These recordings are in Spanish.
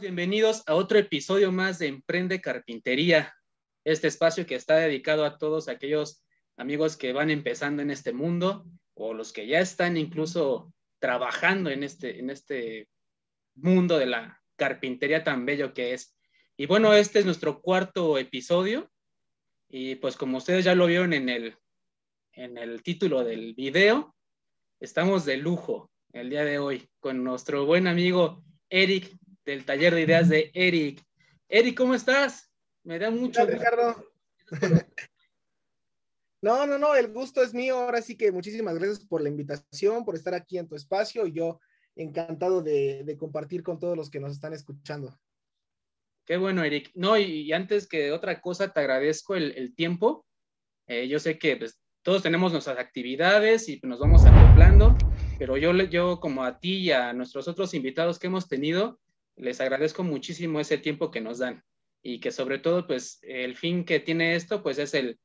Bienvenidos a otro episodio más de Emprende Carpintería, este espacio que está dedicado a todos aquellos amigos que van empezando en este mundo o los que ya están incluso trabajando en este, en este mundo de la carpintería tan bello que es. Y bueno, este es nuestro cuarto episodio y pues como ustedes ya lo vieron en el, en el título del video, estamos de lujo el día de hoy con nuestro buen amigo Eric del taller de ideas de Eric. Eric, ¿cómo estás? Me da mucho gusto. Ricardo. No, no, no, el gusto es mío. Ahora sí que muchísimas gracias por la invitación, por estar aquí en tu espacio y yo encantado de, compartir con todos los que nos están escuchando. Qué bueno, Eric. No, y, antes que otra cosa, te agradezco el, tiempo. Eh, yo sé que pues, todos tenemos nuestras actividades y nos vamos acoplando, pero yo, yo como a ti y a nuestros otros invitados que hemos tenido, les agradezco muchísimo ese tiempo que nos dan y que sobre todo, pues el fin que tiene esto, pues es el,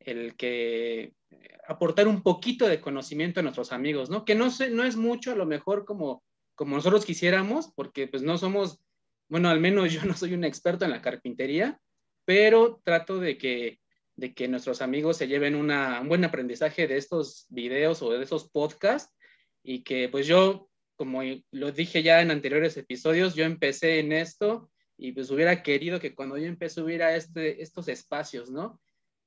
el que aportar un poquito de conocimiento a nuestros amigos, ¿no? Que no, sé, no es mucho a lo mejor como, como nosotros quisiéramos, porque pues no somos, bueno, al menos yo no soy un experto en la carpintería, pero trato de que, de que nuestros amigos se lleven un buen aprendizaje de estos videos o de esos podcasts y que pues yo, como lo dije ya en anteriores episodios, yo empecé en esto y pues hubiera querido que cuando yo empecé hubiera este, estos espacios, ¿no?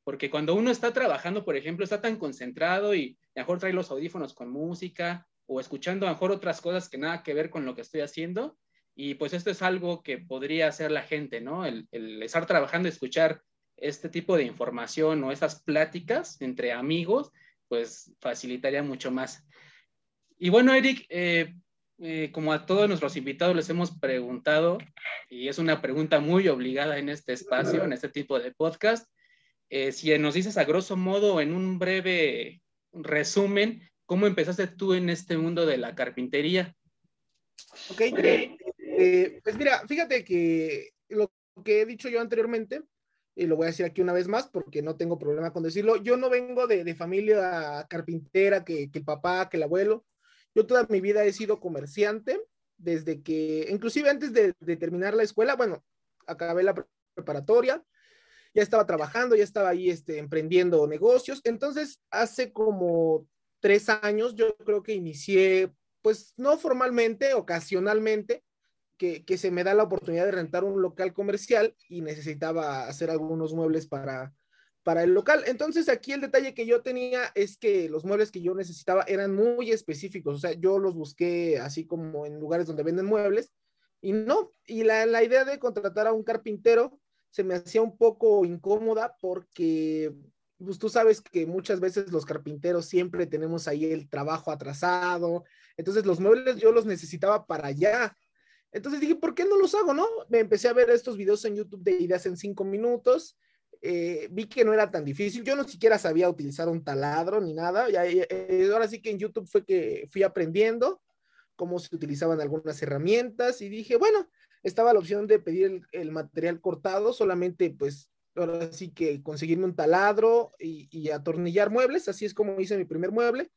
porque cuando uno está trabajando, por ejemplo, está tan concentrado y mejor trae los audífonos con música o escuchando mejor otras cosas que nada que ver con lo que estoy haciendo. Y pues esto es algo que podría hacer la gente, ¿no? El, estar trabajando escuchar este tipo de información o estas pláticas entre amigos, pues facilitaría mucho más. Y bueno, Eric, eh, eh, como a todos nuestros invitados les hemos preguntado, y es una pregunta muy obligada en este espacio, en este tipo de podcast, eh, si nos dices a grosso modo, en un breve resumen, ¿cómo empezaste tú en este mundo de la carpintería? Ok, eh, pues mira, fíjate que lo que he dicho yo anteriormente, y lo voy a decir aquí una vez más porque no tengo problema con decirlo, yo no vengo de, familia carpintera, que, que, el papá, que el abuelo, yo toda mi vida he sido comerciante, desde que, inclusive antes de, de terminar la escuela, bueno, acabé la preparatoria, ya estaba trabajando, ya estaba ahí este, emprendiendo negocios. Entonces, hace como tres años yo creo que inicié, pues no formalmente, ocasionalmente, que, se me da la oportunidad de rentar un local comercial y necesitaba hacer algunos muebles para, para el local. Entonces, aquí el detalle que yo tenía es que los muebles que yo necesitaba eran muy específicos, o sea, yo los busqué así como en lugares donde venden muebles y no, y la, la idea de contratar a un carpintero se me hacía un poco incómoda porque pues tú sabes que muchas veces los carpinteros siempre tenemos ahí el trabajo atrasado, entonces los muebles yo los necesitaba para allá. Entonces dije, ¿por qué no los hago, no? Me empecé a ver estos videos en YouTube de ideas en cinco minutos, eh, vi que no era tan difícil, yo no siquiera sabía utilizar un taladro ni nada, y eh, ahora sí que en YouTube fue que fui aprendiendo cómo se utilizaban algunas herramientas y dije, bueno, estaba la opción de pedir el, material cortado, solamente pues ahora sí que conseguirme un taladro y, atornillar muebles, así es como hice mi primer mueble.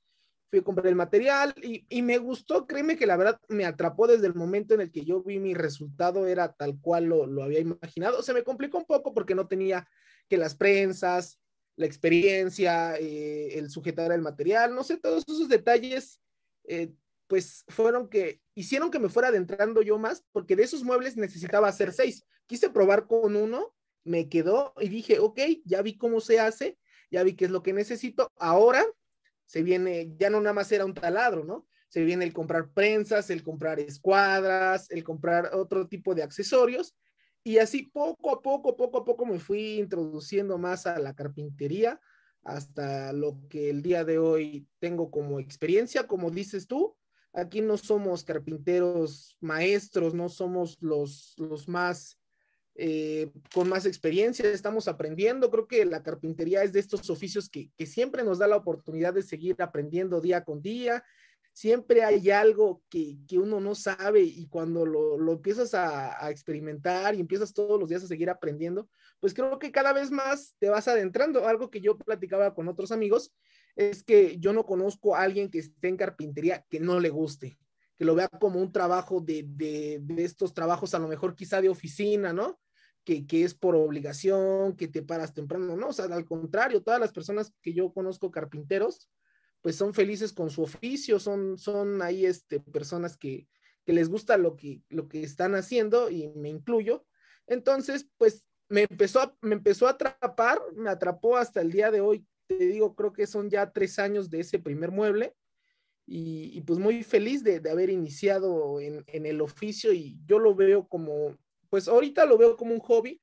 Fui a comprar el material y, me gustó, créeme que la verdad me atrapó desde el momento en el que yo vi mi resultado, era tal cual lo, había imaginado. Se me complicó un poco porque no tenía que las prensas, la experiencia, eh, el sujetar el material, no sé, todos esos detalles eh, pues fueron que hicieron que me fuera adentrando yo más, porque de esos muebles necesitaba hacer seis. Quise probar con uno, me quedó y dije, ok, ya vi cómo se hace, ya vi qué es lo que necesito. Ahora se viene, ya no nada más era un taladro, ¿no? Se viene el comprar prensas, el comprar escuadras, el comprar otro tipo de accesorios. Y así poco a poco, poco a poco me fui introduciendo más a la carpintería hasta lo que el día de hoy tengo como experiencia, como dices tú, Aquí no somos carpinteros maestros, no somos los, los más eh, con más experiencia, estamos aprendiendo. Creo que la carpintería es de estos oficios que, siempre nos da la oportunidad de seguir aprendiendo día con día. Siempre hay algo que, uno no sabe y cuando lo, empiezas a, experimentar y empiezas todos los días a seguir aprendiendo, pues creo que cada vez más te vas adentrando. Algo que yo platicaba con otros amigos es que yo no conozco a alguien que esté en carpintería que no le guste, que lo vea como un trabajo de, de estos trabajos, a lo mejor quizá de oficina, ¿no? Que, que, es por obligación, que te paras temprano, ¿no? O sea, al contrario, todas las personas que yo conozco carpinteros, pues son felices con su oficio, son, son ahí este, personas que, que les gusta lo que, lo que están haciendo y me incluyo. Entonces, pues me empezó, a, me empezó a atrapar, me atrapó hasta el día de hoy. Te digo, creo que son ya tres años de ese primer mueble y, y pues muy feliz de, de haber iniciado en, en, el oficio y yo lo veo como, pues ahorita lo veo como un hobby,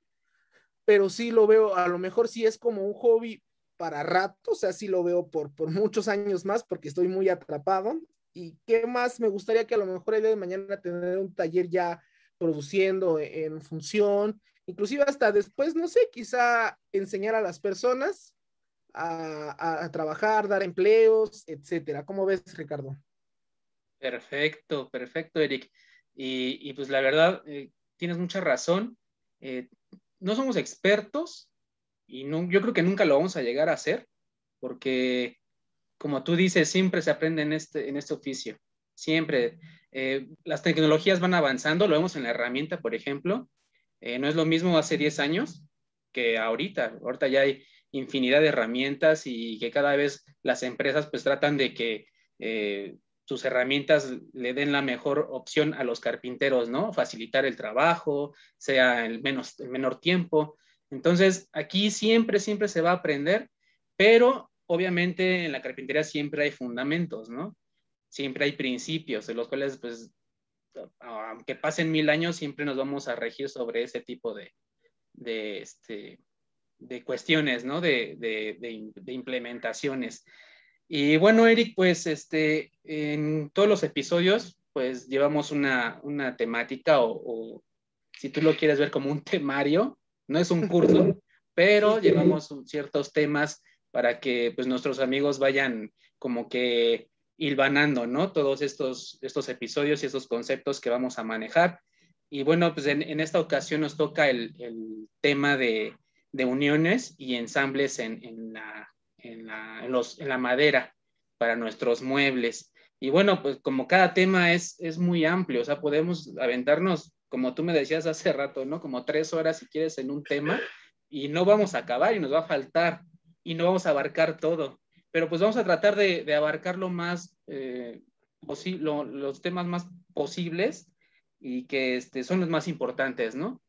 pero sí lo veo, a lo mejor sí es como un hobby para rato, o sea, sí lo veo por, por muchos años más porque estoy muy atrapado. ¿Y qué más me gustaría que a lo mejor el día de mañana tener un taller ya produciendo en función, inclusive hasta después, no sé, quizá enseñar a las personas a, trabajar, dar empleos, etcétera. ¿Cómo ves, Ricardo? Perfecto, perfecto, Eric. Y, y pues la verdad, eh, tienes mucha razón. Eh, no somos expertos y no, yo creo que nunca lo vamos a llegar a hacer, porque como tú dices, siempre se aprende en este, en este oficio. Siempre. Eh, las tecnologías van avanzando, lo vemos en la herramienta, por ejemplo. Eh, no es lo mismo hace 10 años que ahorita. Ahorita ya hay infinidad de herramientas y que cada vez las empresas pues tratan de que sus herramientas le den la mejor opción a los carpinteros, ¿no? Facilitar el trabajo, sea el, menos, el menor tiempo. Entonces, aquí siempre, siempre se va a aprender, pero obviamente en la carpintería siempre hay fundamentos, ¿no? Siempre hay principios de los cuales, pues, aunque pasen mil años, siempre nos vamos a regir sobre ese tipo de, de, este, de cuestiones, ¿no? De, de, de, implementaciones. Y bueno, Eric, pues, este, en todos los episodios, pues, llevamos una, una temática o, o si tú lo quieres ver como un temario, no es un curso, pero llevamos ciertos temas para que pues nuestros amigos vayan como que hilvanando, ¿no? Todos estos, estos episodios y estos conceptos que vamos a manejar. Y bueno, pues en, en esta ocasión nos toca el, el tema de, de, uniones y ensambles en, en, la, en, la, los, en, la, madera para nuestros muebles. Y bueno, pues como cada tema es, es muy amplio, o sea, podemos aventarnos, como tú me decías hace rato, ¿no? Como tres horas si quieres en un tema y no vamos a acabar y nos va a faltar y no vamos a abarcar todo, pero pues vamos a tratar de, de abarcar lo más, eh, lo, los temas más posibles y que este, son los más importantes, ¿no?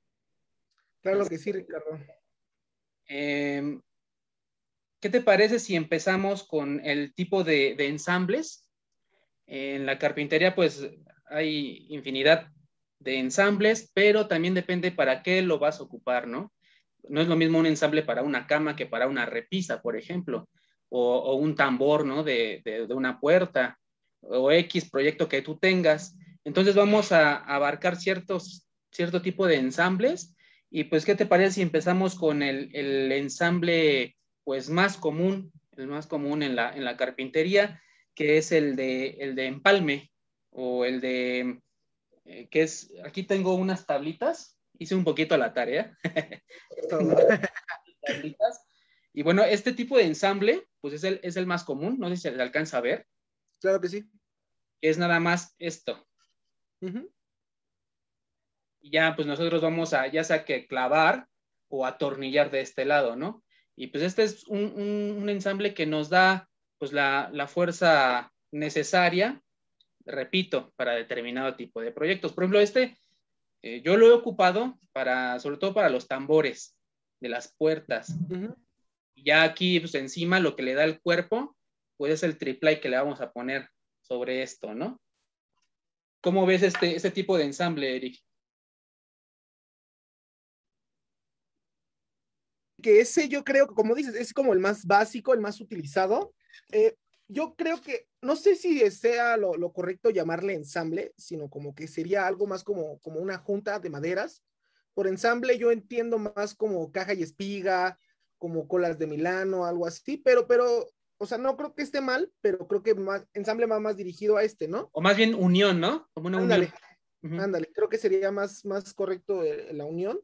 Claro que sí, Ricardo. Eh, ¿Qué te parece si empezamos con el tipo de, de ensambles? En la carpintería, pues hay infinidad de ensambles, pero también depende para qué lo vas a ocupar, ¿no? no es lo mismo un ensamble para una cama que para una repisa, por ejemplo, o, un tambor, ¿no? De, una puerta, o X proyecto que tú tengas. Entonces vamos a, a, abarcar ciertos, cierto tipo de ensambles. Y pues, ¿qué te parece si empezamos con el, el ensamble, pues, más común, el más común en la, en la carpintería, que es el de, el de empalme, o el de, eh, que es, aquí tengo unas tablitas, hice un poquito la tarea. y bueno, este tipo de ensamble, pues es el, es el más común, no sé si se alcanza a ver. Claro que sí. Es nada más esto. Uh -huh. Y ya, pues nosotros vamos a, ya sea que clavar o atornillar de este lado, ¿no? Y pues este es un, un, un ensamble que nos da, pues, la, la fuerza necesaria, repito, para determinado tipo de proyectos. Por ejemplo, este eh, yo lo he ocupado para, sobre todo para los tambores de las puertas. Uh -huh. Ya aquí, pues encima, lo que le da el cuerpo, pues es el triple que le vamos a poner sobre esto, ¿no? ¿Cómo ves este, este tipo de ensamble, Eric? Que ese yo creo, como dices, es como el más básico, el más utilizado. Eh, yo creo que, no sé si sea lo, lo, correcto llamarle ensamble, sino como que sería algo más como, como una junta de maderas. Por ensamble yo entiendo más como caja y espiga, como colas de Milano, algo así, pero, pero, o sea, no creo que esté mal, pero creo que más, ensamble va más dirigido a este, ¿no? O más bien unión, ¿no? Como una ándale, unión. Ándale, uh -huh. creo que sería más, más correcto eh, la unión.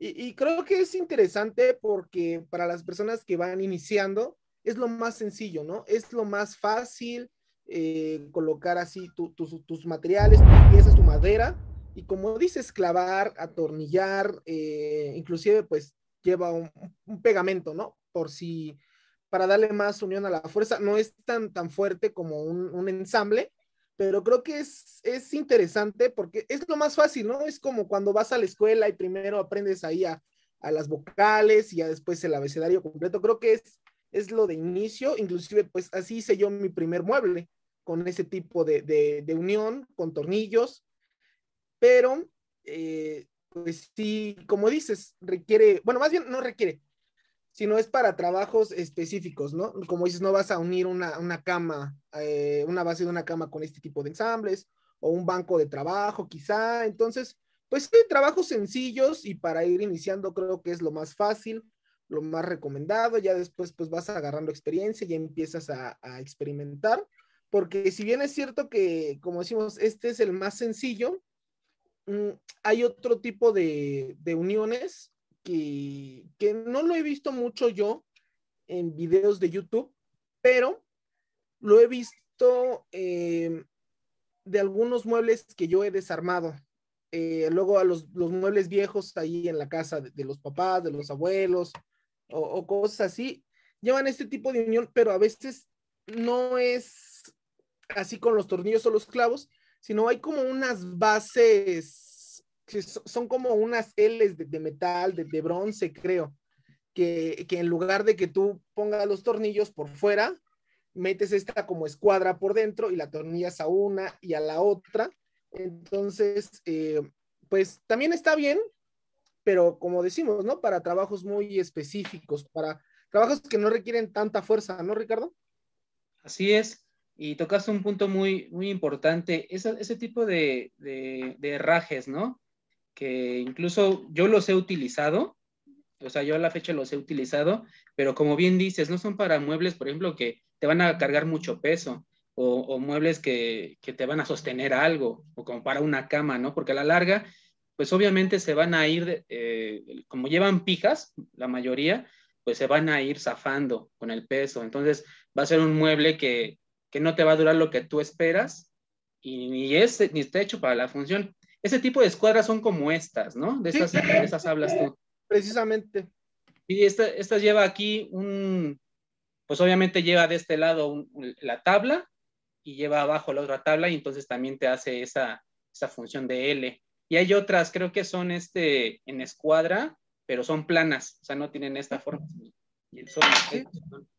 Y, creo que es interesante porque para las personas que van iniciando, es lo más sencillo, ¿no? Es lo más fácil eh, colocar así tus materiales, tus piezas, tu madera, y como dices, clavar, atornillar, eh, inclusive pues lleva un, pegamento, ¿no? Por si, para darle más unión a la fuerza, no es tan, tan fuerte como un ensamble, pero creo que es, es interesante porque es lo más fácil, ¿no? Es como cuando vas a la escuela y primero aprendes ahí a, a las vocales y ya después el abecedario completo. Creo que es, es lo de inicio, inclusive pues así hice yo mi primer mueble con ese tipo de, de, unión, con tornillos, pero eh, pues sí, como dices, requiere, bueno, más bien no requiere, sino es para trabajos específicos, ¿no? Como dices, no vas a unir una, una cama, eh, una base de una cama con este tipo de ensambles o un banco de trabajo quizá. Entonces, pues sí, trabajos sencillos y para ir iniciando creo que es lo más fácil, lo más recomendado. Ya después pues vas agarrando experiencia y empiezas a, a experimentar. Porque si bien es cierto que, como decimos, este es el más sencillo, mm, hay otro tipo de, de uniones que, no lo he visto mucho yo en videos de YouTube, pero lo he visto eh, de algunos muebles que yo he desarmado. Eh, luego a los, muebles viejos ahí en la casa de, los papás, de los abuelos o, cosas así, llevan este tipo de unión, pero a veces no es así con los tornillos o los clavos, sino hay como unas bases que son como unas L's de, metal, de, bronce, creo, que, en lugar de que tú pongas los tornillos por fuera, metes esta como escuadra por dentro y la tornillas a una y a la otra. Entonces, eh, pues también está bien, pero como decimos, ¿no? Para trabajos muy específicos, para trabajos que no requieren tanta fuerza, ¿no, Ricardo? Así es. Y tocaste un punto muy, muy importante, ese tipo de, de, de herrajes, ¿no? Que incluso yo los he utilizado, o sea, yo a la fecha los he utilizado, pero como bien dices, no son para muebles, por ejemplo, que te van a cargar mucho peso o, muebles que, te van a sostener algo o como para una cama, ¿no? Porque a la larga, pues obviamente se van a ir, eh, como llevan pijas, la mayoría, pues se van a ir zafando con el peso. Entonces va a ser un mueble que, que no te va a durar lo que tú esperas y ni, es, ni está hecho para la función. Ese tipo de escuadras son como estas, ¿no? De estas, hablas tú. Precisamente. Y esta, esta lleva aquí un, pues obviamente lleva de este lado la tabla y lleva abajo la otra tabla y entonces también te hace esa, esa función de L. Y hay otras, creo que son este en escuadra, pero son planas, o sea, no tienen esta forma. Son,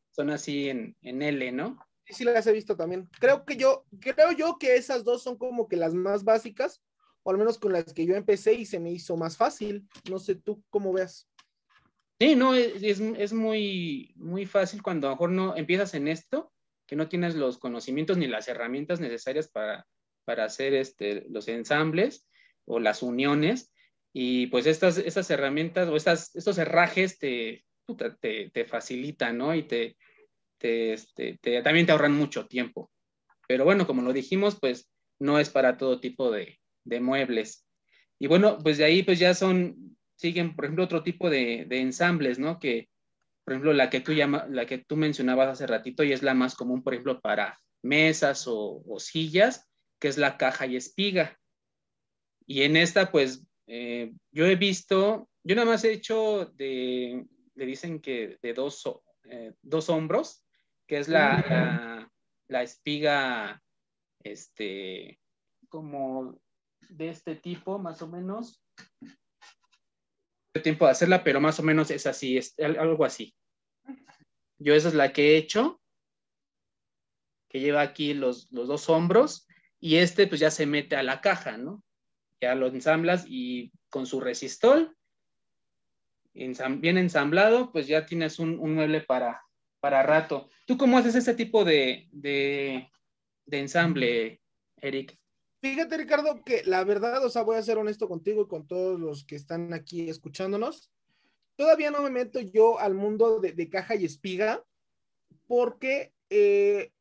son así en, en, L, ¿no? Sí, sí las he visto también. Creo que yo, creo yo que esas dos son como que las más básicas, o al menos con las que yo empecé y se me hizo más fácil. No sé tú cómo veas. Sí, no, es, es, muy, muy fácil cuando a lo mejor no empiezas en esto, que no tienes los conocimientos ni las herramientas necesarias para, para hacer este, los ensambles o las uniones. Y pues estas, estas herramientas o estas, estos herrajes te, te, te facilitan, ¿no? Y te, te, este, te, también te ahorran mucho tiempo. Pero bueno, como lo dijimos, pues no es para todo tipo de, de muebles. Y bueno, pues de ahí pues ya son, siguen, por ejemplo, otro tipo de, ensambles, ¿no? Que, por ejemplo, la que, tú llama, la que tú mencionabas hace ratito y es la más común, por ejemplo, para mesas o, sillas, que es la caja y espiga. Y en esta, pues, eh, yo he visto, yo nada más he hecho de, le dicen que de dos, eh, dos hombros, que es la, la, la, espiga, este, como de este tipo, más o menos. tiempo de hacerla, pero más o menos es así, es algo así. Yo esa es la que he hecho, que lleva aquí los, dos hombros, y este pues ya se mete a la caja, ¿no? Ya lo ensamblas y con su resistol, bien ensamblado, pues ya tienes un, mueble para, para rato. ¿Tú cómo haces ese tipo de, de ensamble, Eric? Fíjate, Ricardo, que la verdad, o sea, voy a ser honesto contigo y con todos los que están aquí escuchándonos. Todavía no me meto yo al mundo de, caja y espiga, porque eh,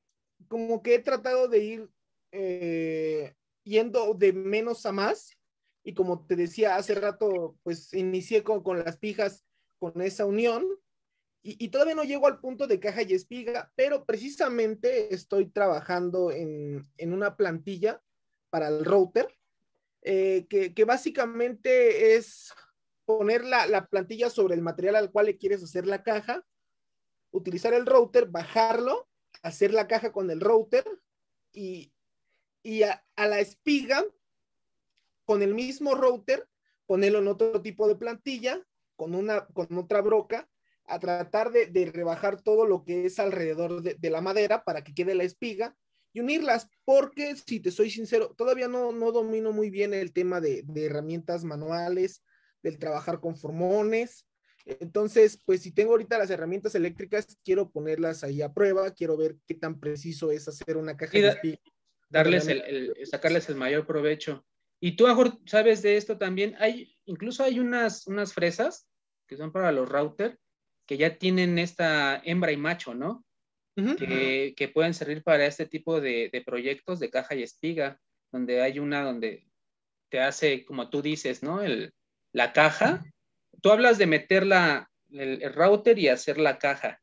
como que he tratado de ir eh, yendo de menos a más. Y como te decía hace rato, pues inicié con, con las pijas, con esa unión. y, todavía no llego al punto de caja y espiga, pero precisamente estoy trabajando en, una plantilla para el router, eh, que, básicamente es poner la, la, plantilla sobre el material al cual le quieres hacer la caja, utilizar el router, bajarlo, hacer la caja con el router y, a, a, la espiga, con el mismo router, ponerlo en otro tipo de plantilla, con, una, con otra broca a tratar de, rebajar todo lo que es alrededor de, la madera para que quede la espiga y unirlas, porque si te soy sincero, todavía no, no domino muy bien el tema de, herramientas manuales, del trabajar con formones. Entonces, pues si tengo ahorita las herramientas eléctricas, quiero ponerlas ahí a prueba, quiero ver qué tan preciso es hacer una caja de espiga. Darles el, sacarles el mayor provecho. Y tú, Ajor, sabes de esto también. Hay, incluso hay unas, unas fresas que son para los routers que ya tienen esta hembra y macho, ¿no? Que, pueden servir para este tipo de, proyectos de caja y espiga, donde hay una donde te hace, como tú dices, ¿no? El, la caja. Tú hablas de meter la, el, router y hacer la caja,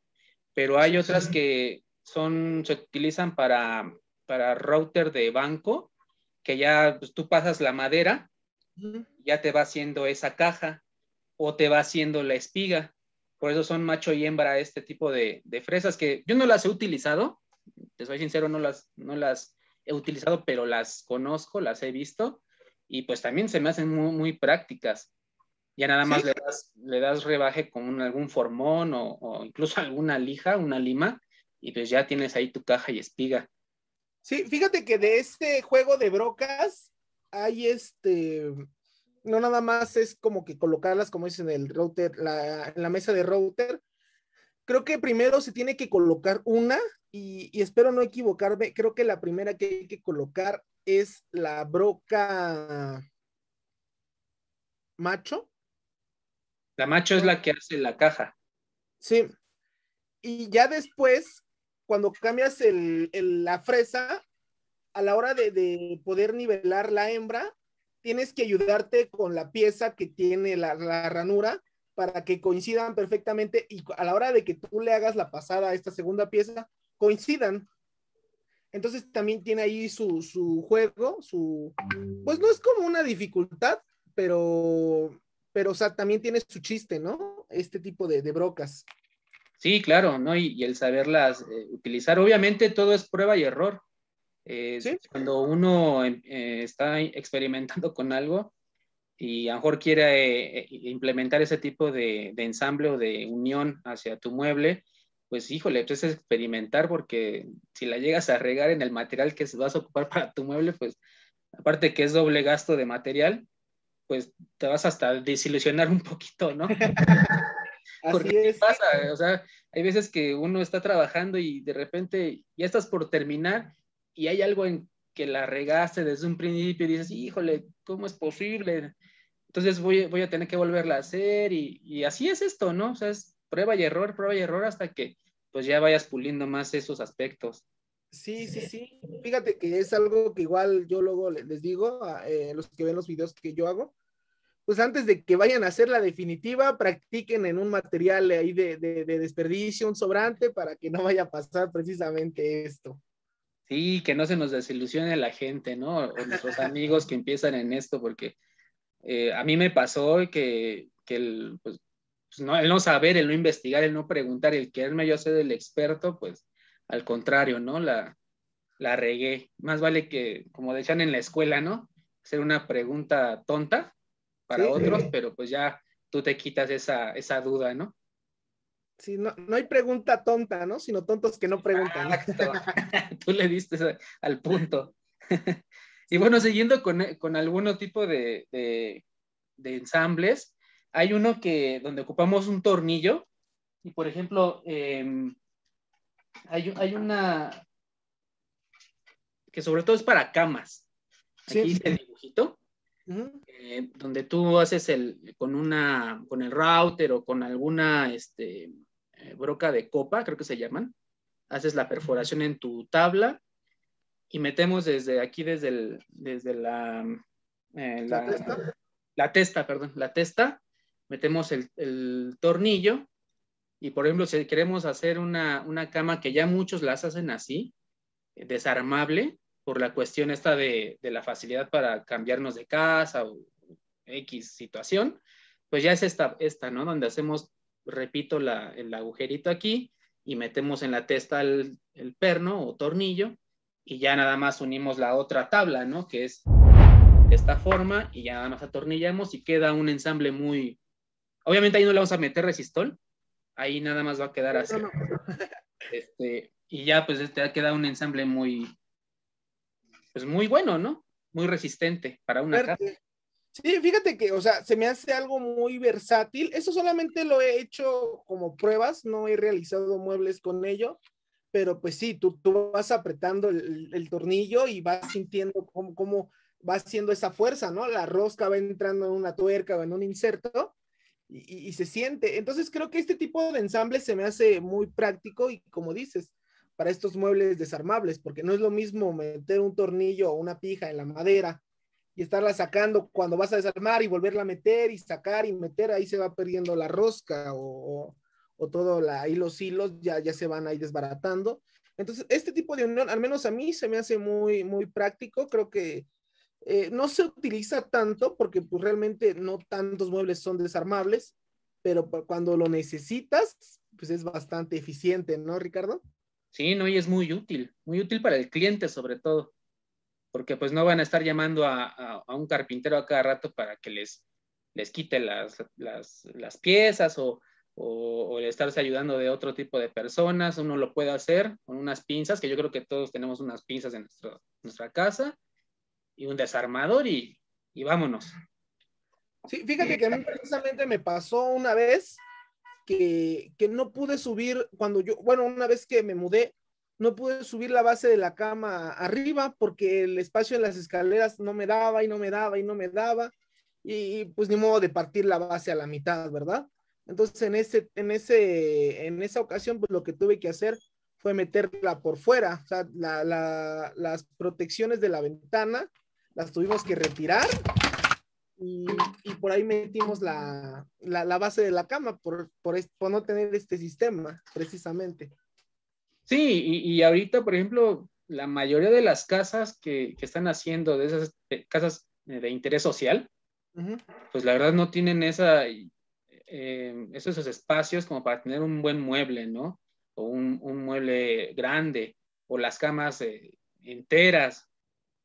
pero hay otras que son, se utilizan para, para router de banco, que ya pues, tú pasas la madera, ya te va haciendo esa caja o te va haciendo la espiga. Por eso son macho y hembra este tipo de, fresas que yo no las he utilizado, te soy sincero, no las, no las he utilizado, pero las conozco, las he visto y pues también se me hacen muy, prácticas. Ya nada más le, das, le das rebaje con algún formón o, incluso alguna lija, una lima, y pues ya tienes ahí tu caja y espiga. Sí, fíjate que de este juego de brocas hay este, no nada más es como que colocarlas, como dicen, en el router, en la mesa de router. Creo que primero se tiene que colocar una y, espero no equivocarme. Creo que la primera que hay que colocar es la broca macho. La macho es la que hace la caja. Sí. Y ya después, cuando cambias la fresa, a la hora de poder nivelar la hembra, tienes que ayudarte con la pieza que tiene la, ranura para que coincidan perfectamente y a la hora de que tú le hagas la pasada a esta segunda pieza, coincidan. Entonces también tiene ahí su, juego, su, pues no es como una dificultad, pero, pero o sea, también tiene su chiste, ¿no? Este tipo de, brocas. Sí, claro, ¿no? Y, el saberlas eh, utilizar, obviamente todo es prueba y error. Eh, cuando uno em, eh, está experimentando con algo y a lo mejor quiere eh, implementar ese tipo de, ensamble o de unión hacia tu mueble, pues híjole, pues, experimentar porque si la llegas a regar en el material que vas a ocupar para tu mueble, pues aparte que es doble gasto de material, pues te vas hasta desilusionar un poquito, ¿no? porque es. pasa, o sea, hay veces que uno está trabajando y de repente ya estás por terminar y hay algo en que la regaste desde un principio y dices, híjole, ¿cómo es posible? Entonces voy, voy a tener que volverla a hacer y, y, así es esto, ¿no? O sea, es prueba y error, prueba y error hasta que pues ya vayas puliendo más esos aspectos. Sí, sí, sí. Fíjate que es algo que igual yo luego les digo a eh, los que ven los videos que yo hago, pues antes de que vayan a hacer la definitiva, practiquen en un material ahí de, de, de desperdicio, un sobrante, para que no vaya a pasar precisamente esto. Sí, que no se nos desilusione la gente, ¿no? O nuestros amigos que empiezan en esto, porque eh, a mí me pasó que, que el, pues, pues, no, el no saber, el no investigar, el no preguntar, el quererme yo ser el experto, pues al contrario, ¿no? La, la regué. Más vale que, como decían en la escuela, ¿no? Hacer una pregunta tonta para otros, pero pues ya tú te quitas esa, esa duda, ¿no? Sí, no, hay pregunta tonta, ¿no? Sino tontos que no preguntan. Tú le diste al punto. y bueno, siguiendo con, con algún tipo de, de, ensambles, hay uno que donde ocupamos un tornillo y, por ejemplo, em, hay, hay, una que sobre todo es para camas. Aquí sí. el dibujito. Eh, donde tú haces el con una con el router o con alguna este eh, broca de copa, creo que se llaman. Haces la perforación en tu tabla y metemos desde aquí, desde, el, desde la, eh, la, testa? la, testa? perdón, la testa, metemos el, tornillo Y por ejemplo, si queremos hacer una, una cama que ya muchos las hacen así, desarmable, por la cuestión esta de, de la facilidad para cambiarnos de casa o X situación, pues ya es esta, esta ¿no? Donde hacemos, repito, la, el agujerito aquí y metemos en la testa el, el, perno o tornillo y ya nada más unimos la otra tabla, ¿no? Que es de esta forma y ya nada más atornillamos y queda un ensamble muy... Obviamente ahí no le vamos a meter resistol, ahí nada más va a quedar así. Este, y ya pues este queda un ensamble muy, pues muy bueno, ¿no? Muy resistente para una casa. Sí, fíjate que, o sea, se me hace algo muy versátil. Eso solamente lo he hecho como pruebas, no he realizado muebles con ello, pero pues sí, tú, tú vas apretando el, tornillo y vas sintiendo cómo, cómo va haciendo esa fuerza, ¿no? La rosca va entrando en una tuerca o en un inserto y, y, se siente. Entonces creo que este tipo de ensamble se me hace muy práctico y como dices, para estos muebles desarmables, porque no es lo mismo meter un tornillo o una pija en la madera y estarla sacando cuando vas a desarmar y volverla a meter y sacar y meter, ahí se va perdiendo la rosca o, o, todo, la, ahí los hilos ya, ya se van ahí desbaratando. Entonces, este tipo de unión, al menos a mí, se me hace muy, muy práctico. Creo que eh, no se utiliza tanto porque pues, realmente no tantos muebles son desarmables, pero cuando lo necesitas, pues es bastante eficiente, ¿no, Ricardo? Sí, no, y es muy útil, muy útil para el cliente sobre todo porque pues no van a estar llamando a, a, a un carpintero a cada rato para que les, les quite las, las, las piezas o, o, o, estarse ayudando de otro tipo de personas. Uno lo puede hacer con unas pinzas, que yo creo que todos tenemos unas pinzas en nuestro, nuestra casa, y un desarmador y, y vámonos. Sí, fíjate que a mí precisamente me pasó una vez que, que no pude subir cuando yo, bueno, una vez que me mudé, no pude subir la base de la cama arriba porque el espacio en las escaleras no me daba y no me daba y no me daba. Y pues ni modo de partir la base a la mitad, ¿verdad? Entonces en, ese, en, ese, en esa ocasión, pues lo que tuve que hacer fue meterla por fuera. O sea, la, la, las protecciones de la ventana las tuvimos que retirar y, por ahí metimos la, la, base de la cama por, por no tener este sistema, precisamente. Sí, y, y, ahorita, por ejemplo, la mayoría de las casas que, que están haciendo, de esas casas de interés social, uh -huh. pues la verdad no tienen esa, eh, esos espacios como para tener un buen mueble, ¿no? O un, un mueble grande, o las camas eh, enteras.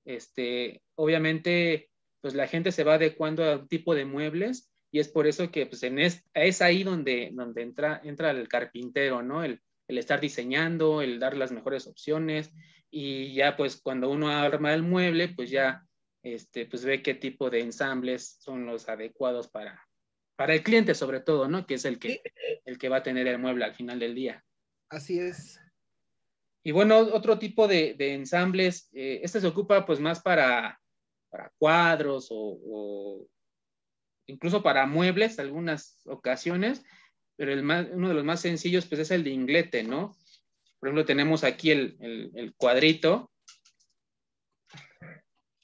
Este, obviamente, pues la gente se va adecuando a un tipo de muebles y es por eso que pues en es, es ahí donde, donde entra, entra el carpintero, ¿no? El, el estar diseñando, el dar las mejores opciones y ya pues cuando uno arma el mueble, pues ya este, pues ve qué tipo de ensambles son los adecuados para, para el cliente sobre todo, ¿no? Que es el que, el que va a tener el mueble al final del día. Así es. Y bueno, otro tipo de, de ensambles, eh, este se ocupa pues más para, para cuadros o, o incluso para muebles algunas ocasiones, pero el más, uno de los más sencillos pues es el de inglete, ¿no? Por ejemplo, tenemos aquí el, el, el cuadrito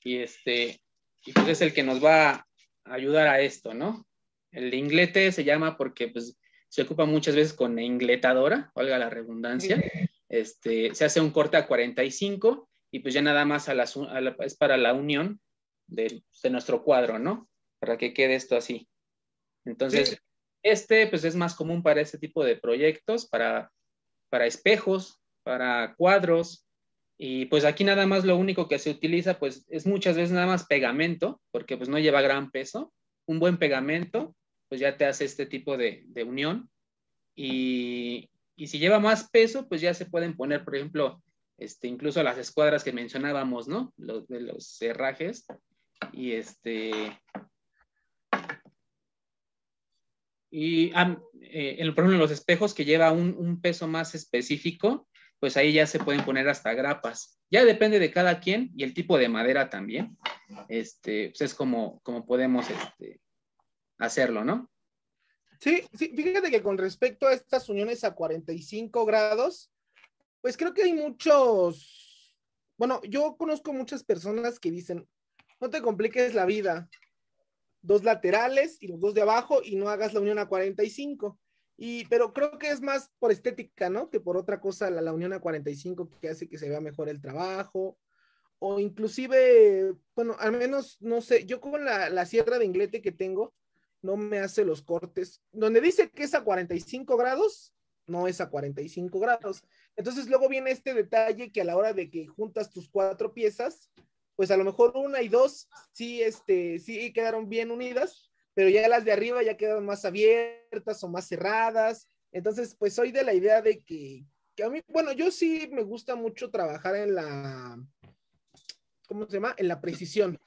y este, y pues es el que nos va a ayudar a esto, ¿no? El de inglete se llama porque pues se ocupa muchas veces con ingletadora, valga la redundancia. Este, se hace un corte a 45 y pues ya nada más a la, a la, es para la unión de, de, nuestro cuadro, ¿no? Para que quede esto así. Entonces, sí. Este pues es más común para este tipo de proyectos, para, para espejos, para cuadros. Y pues aquí nada más lo único que se utiliza pues es muchas veces nada más pegamento, porque pues no lleva gran peso. Un buen pegamento pues ya te hace este tipo de, unión. Y, y, si lleva más peso pues ya se pueden poner, por ejemplo, este, incluso las escuadras que mencionábamos, ¿no? Los de los cerrajes. Y este, y ah, eh, por ejemplo, los espejos que lleva un, un, peso más específico, pues ahí ya se pueden poner hasta grapas. Ya depende de cada quien y el tipo de madera también. Este, pues es como, como podemos este, hacerlo, ¿no? Sí, sí, fíjate que con respecto a estas uniones a 45 grados, pues creo que hay muchos, bueno, yo conozco muchas personas que dicen, no te compliques la vida, dos laterales y los dos de abajo y no hagas la unión a 45. Y, pero creo que es más por estética, ¿no? Que por otra cosa, la, la unión a 45 que hace que se vea mejor el trabajo. O inclusive, bueno, al menos, no sé, yo con la, la sierra de inglete que tengo, no me hace los cortes. Donde dice que es a 45 grados, no es a 45 grados. Entonces luego viene este detalle que a la hora de que juntas tus cuatro piezas, pues a lo mejor una y dos sí, este, sí quedaron bien unidas, pero ya las de arriba ya quedaron más abiertas o más cerradas. Entonces, pues soy de la idea de que, que a mí, bueno, yo sí me gusta mucho trabajar en la, ¿cómo se llama? En la precisión.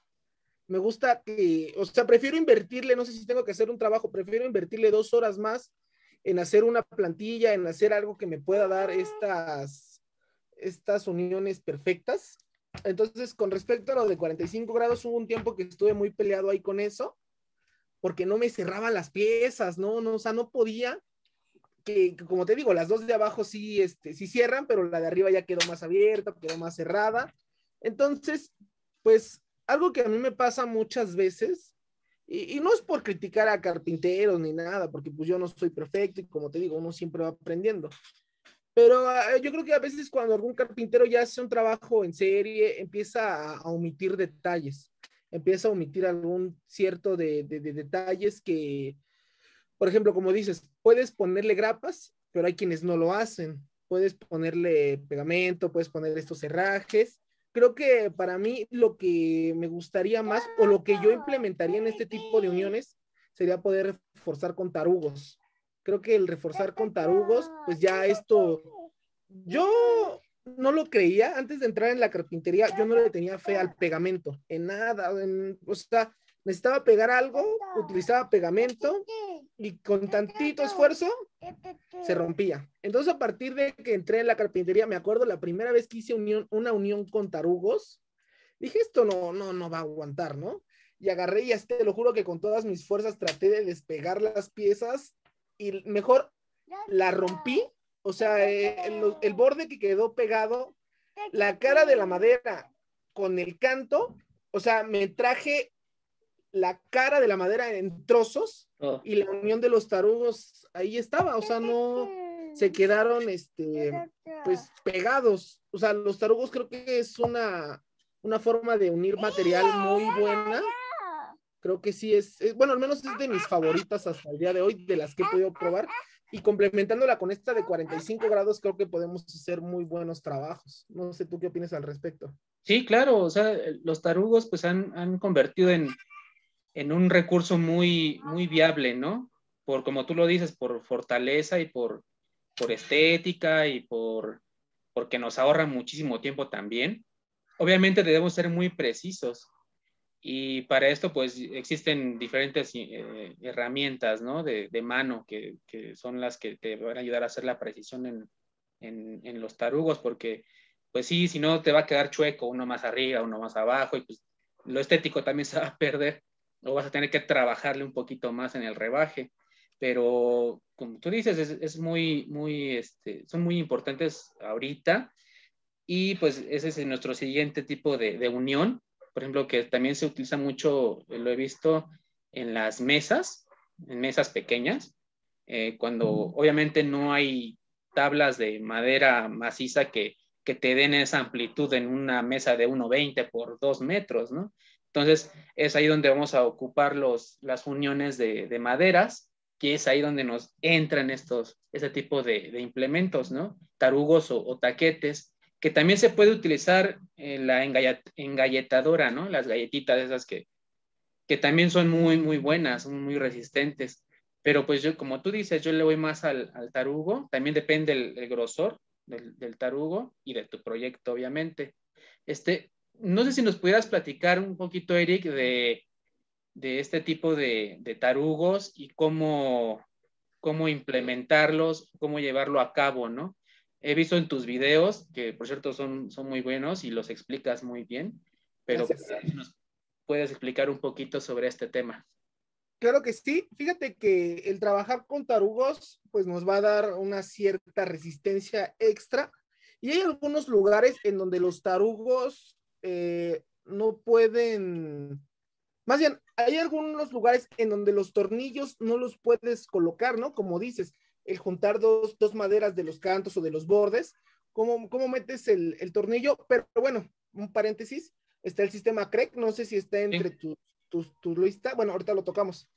Me gusta que, o sea, prefiero invertirle, no sé si tengo que hacer un trabajo, prefiero invertirle dos horas más en hacer una plantilla, en hacer algo que me pueda dar estas, estas uniones perfectas. Entonces, con respecto a lo de 45 grados, hubo un tiempo que estuve muy peleado ahí con eso, porque no me cerraban las piezas, no, no, o sea, no podía, que, como te digo, las dos de abajo sí, este, sí cierran, pero la de arriba ya quedó más abierta, quedó más cerrada. Entonces, pues algo que a mí me pasa muchas veces, y, no es por criticar a carpinteros ni nada, porque pues yo no soy perfecto y como te digo, uno siempre va aprendiendo. Pero ah, yo creo que a veces cuando algún carpintero ya hace un trabajo en serie, empieza a, omitir detalles, empieza a omitir algún cierto de, de, de detalles que, por ejemplo, como dices, puedes ponerle grapas, pero hay quienes no lo hacen. Puedes ponerle pegamento, puedes poner estos herrajes, creo que para mí lo que me gustaría más o lo que yo implementaría en este tipo de uniones sería poder reforzar con tarugos. Creo que el reforzar con tarugos, pues ya esto, yo no lo creía antes de entrar en la carpintería, yo no le tenía fe al pegamento, en nada, o sea, necesitaba pegar algo, utilizaba pegamento y con tantito esfuerzo se rompía. Entonces, a partir de que entré en la carpintería, me acuerdo la primera vez que hice unión, una unión con tarugos, dije, esto no, no, no va a aguantar, ¿no? Y agarré y te lo juro que con todas mis fuerzas traté de despegar las piezas y mejor la rompí, o sea, eh, el, el borde que quedó pegado, la cara de la madera con el canto, o sea, me traje la cara de la madera en trozos oh. y la unión de los tarugos ahí estaba, o sea, no se quedaron, este, pues pegados. O sea, los tarugos creo que es una, una forma de unir material muy buena. Creo que sí es, bueno, al menos es de mis favoritas hasta el día de hoy, de las que he podido probar. Y complementándola con esta de 45 grados, creo que podemos hacer muy buenos trabajos. No sé tú qué opinas al respecto. Sí, claro, o sea, los tarugos pues han, han convertido en, en un recurso muy, muy viable, ¿no? Por, como tú lo dices, por fortaleza y por, por estética y por, porque nos ahorra muchísimo tiempo también. Obviamente debemos ser muy precisos y para esto pues existen diferentes eh, herramientas, ¿no? De, de mano que, que, son las que te van a ayudar a hacer la precisión en, en, en los tarugos porque pues sí, si no te va a quedar chueco, uno más arriba, uno más abajo y pues lo estético también se va a perder o vas a tener que trabajarle un poquito más en el rebaje. Pero como tú dices, es, muy, muy, este, son muy importantes ahorita. Y pues ese es nuestro siguiente tipo de, unión. Por ejemplo, que también se utiliza mucho, lo he visto en las mesas, en mesas pequeñas, eh, cuando obviamente no hay tablas de madera maciza que, que te den esa amplitud en una mesa de 1,20 por 2 metros, ¿no? Entonces, es ahí donde vamos a ocupar los, las uniones de, maderas, que es ahí donde nos entran estos, ese tipo de, implementos, ¿no? Tarugos o, taquetes, que también se puede utilizar en la engalletadora, ¿no? Las galletitas esas que, que también son muy, muy buenas, muy resistentes. Pero pues yo, como tú dices, yo le voy más al, tarugo, también depende el, grosor del, tarugo y de tu proyecto, obviamente. Este, no sé si nos pudieras platicar un poquito, Eric, de, este tipo de, tarugos y cómo, cómo implementarlos, cómo llevarlo a cabo, ¿no? He visto en tus videos, que por cierto son, son muy buenos y los explicas muy bien, pero nos puedes explicar un poquito sobre este tema. Claro que sí. Fíjate que el trabajar con tarugos, pues nos va a dar una cierta resistencia extra. Y hay algunos lugares en donde los tarugos eh, no pueden, más bien, hay algunos lugares en donde los tornillos no los puedes colocar, ¿no? Como dices, el juntar dos, dos maderas de los cantos o de los bordes, cómo, cómo metes el, el, tornillo, pero bueno, un paréntesis, está el sistema CREC, no sé si está entre tus, tus, tus lista, bueno, ahorita lo tocamos,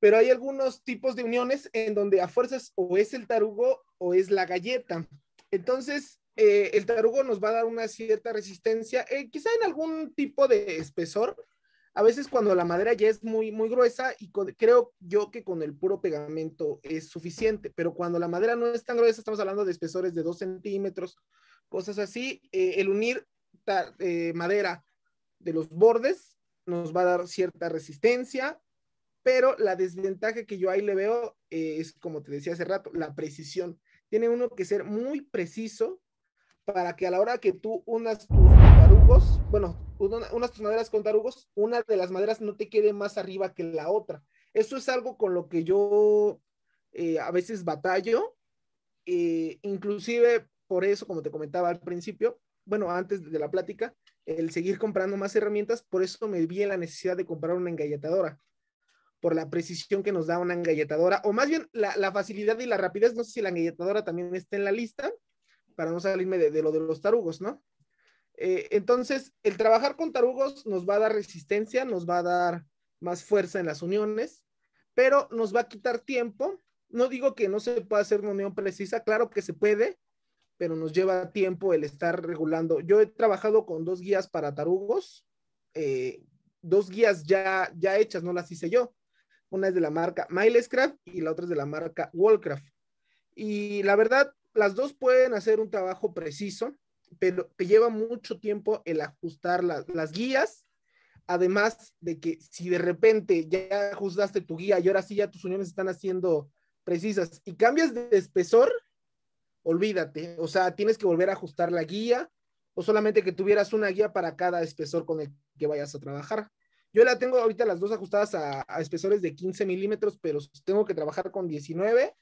pero hay algunos tipos de uniones en donde a fuerzas o es el tarugo o es la galleta. Entonces, eh, el tarugo nos va a dar una cierta resistencia, eh, quizá en algún tipo de espesor, a veces cuando la madera ya es muy, muy gruesa y creo yo que con el puro pegamento es suficiente, pero cuando la madera no es tan gruesa, estamos hablando de espesores de 2 centímetros, cosas así, eh, el unir eh, madera de los bordes nos va a dar cierta resistencia, pero la desventaja que yo ahí le veo eh, es, como te decía hace rato, la precisión. Tiene uno que ser muy preciso para que a la hora que tú unas tus bueno, unas tus maderas con tarugos, una de las maderas no te quede más arriba que la otra. Eso es algo con lo que yo eh, a veces batallo, eh, inclusive por eso, como te comentaba al principio, bueno, antes de la plática, el seguir comprando más herramientas, por eso me vi en la necesidad de comprar una engalletadora, por la precisión que nos da una engalletadora, o más bien la, la facilidad y la rapidez, no sé si la engalletadora también está en la lista, para no salirme de, lo de los tarugos, ¿no? Eh, entonces, el trabajar con tarugos nos va a dar resistencia, nos va a dar más fuerza en las uniones, pero nos va a quitar tiempo. No digo que no se pueda hacer una unión precisa, claro que se puede, pero nos lleva tiempo el estar regulando. Yo he trabajado con dos guías para tarugos, eh, dos guías ya, ya hechas, no las hice yo. Una es de la marca Milescraft y la otra es de la marca Wallcraft. Y la verdad, las dos pueden hacer un trabajo preciso, pero te lleva mucho tiempo el ajustar las guías. Además de que si de repente ya ajustaste tu guía y ahora sí ya tus uniones están haciendo precisas y cambias de espesor, olvídate. O sea, tienes que volver a ajustar la guía o solamente que tuvieras una guía para cada espesor con el que vayas a trabajar. Yo la tengo ahorita las dos ajustadas a, a espesores de 15 milímetros, pero tengo que trabajar con 19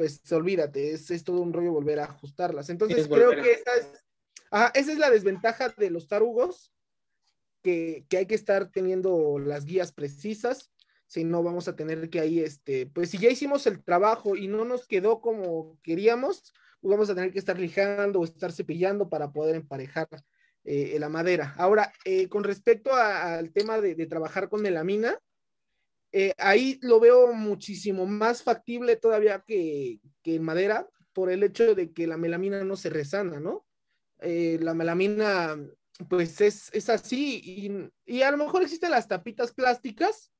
pues olvídate, es, es, todo un rollo volver a ajustarlas. Entonces creo que esa es, esa es la desventaja de los tarugos, que, que, hay que estar teniendo las guías precisas, si no vamos a tener que ahí, este, pues si ya hicimos el trabajo y no nos quedó como queríamos, pues vamos a tener que estar lijando o estar cepillando para poder emparejar eh, la madera. Ahora, eh, con respecto al tema de, trabajar con melamina, eh, ahí lo veo muchísimo más factible todavía que, en madera por el hecho de que la melamina no se resana, ¿no? Eh, la melamina, pues es, así y, a lo mejor existen las tapitas plásticas,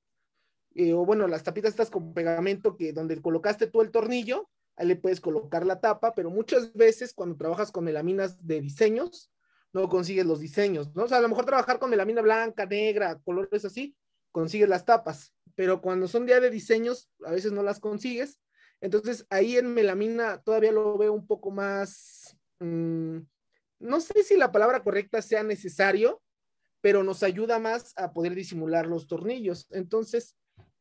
eh, o bueno, las tapitas estas con pegamento que donde colocaste tú el tornillo, ahí le puedes colocar la tapa, pero muchas veces cuando trabajas con melaminas de diseños, no consigues los diseños, ¿no? O sea, a lo mejor trabajar con melamina blanca, negra, colores así, consigues las tapas, pero cuando son de diseños, a veces no las consigues. Entonces ahí en melamina todavía lo veo un poco más, mmm, no sé si la palabra correcta sea necesario, pero nos ayuda más a poder disimular los tornillos. Entonces,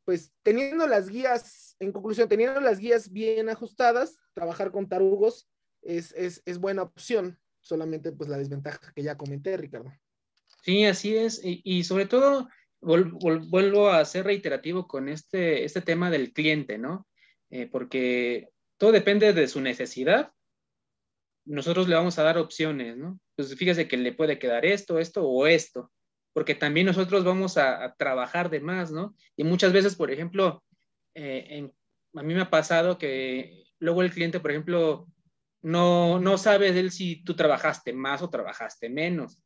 pues teniendo las guías, en conclusión, teniendo las guías bien ajustadas, trabajar con tarugos es, es, es buena opción. Solamente pues la desventaja que ya comenté, Ricardo. Sí, así es. Y, sobre todo, vuelvo a ser reiterativo con este, este tema del cliente, ¿no? Eh, porque todo depende de su necesidad. Nosotros le vamos a dar opciones, ¿no? Pues fíjese que le puede quedar esto, esto o esto, porque también nosotros vamos a, trabajar de más, ¿no? Y muchas veces, por ejemplo, eh, a mí me ha pasado que luego el cliente, por ejemplo, no, no sabe de él si tú trabajaste más o trabajaste menos.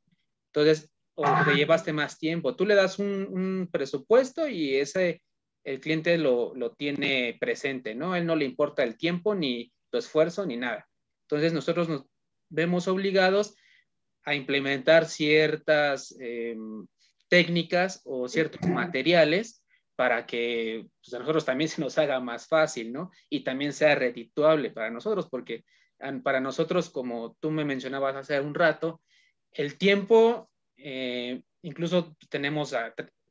Entonces, o te llevaste más tiempo. Tú le das un, presupuesto y ese el cliente lo, lo, tiene presente, ¿no? él no le importa el tiempo, ni tu esfuerzo, ni nada. Entonces nosotros nos vemos obligados a implementar ciertas em, técnicas o ciertos materiales para que pues, a nosotros también se nos haga más fácil, ¿no? Y también sea redituable para nosotros, porque para nosotros, como tú me mencionabas hace un rato, el tiempo eh, incluso tenemos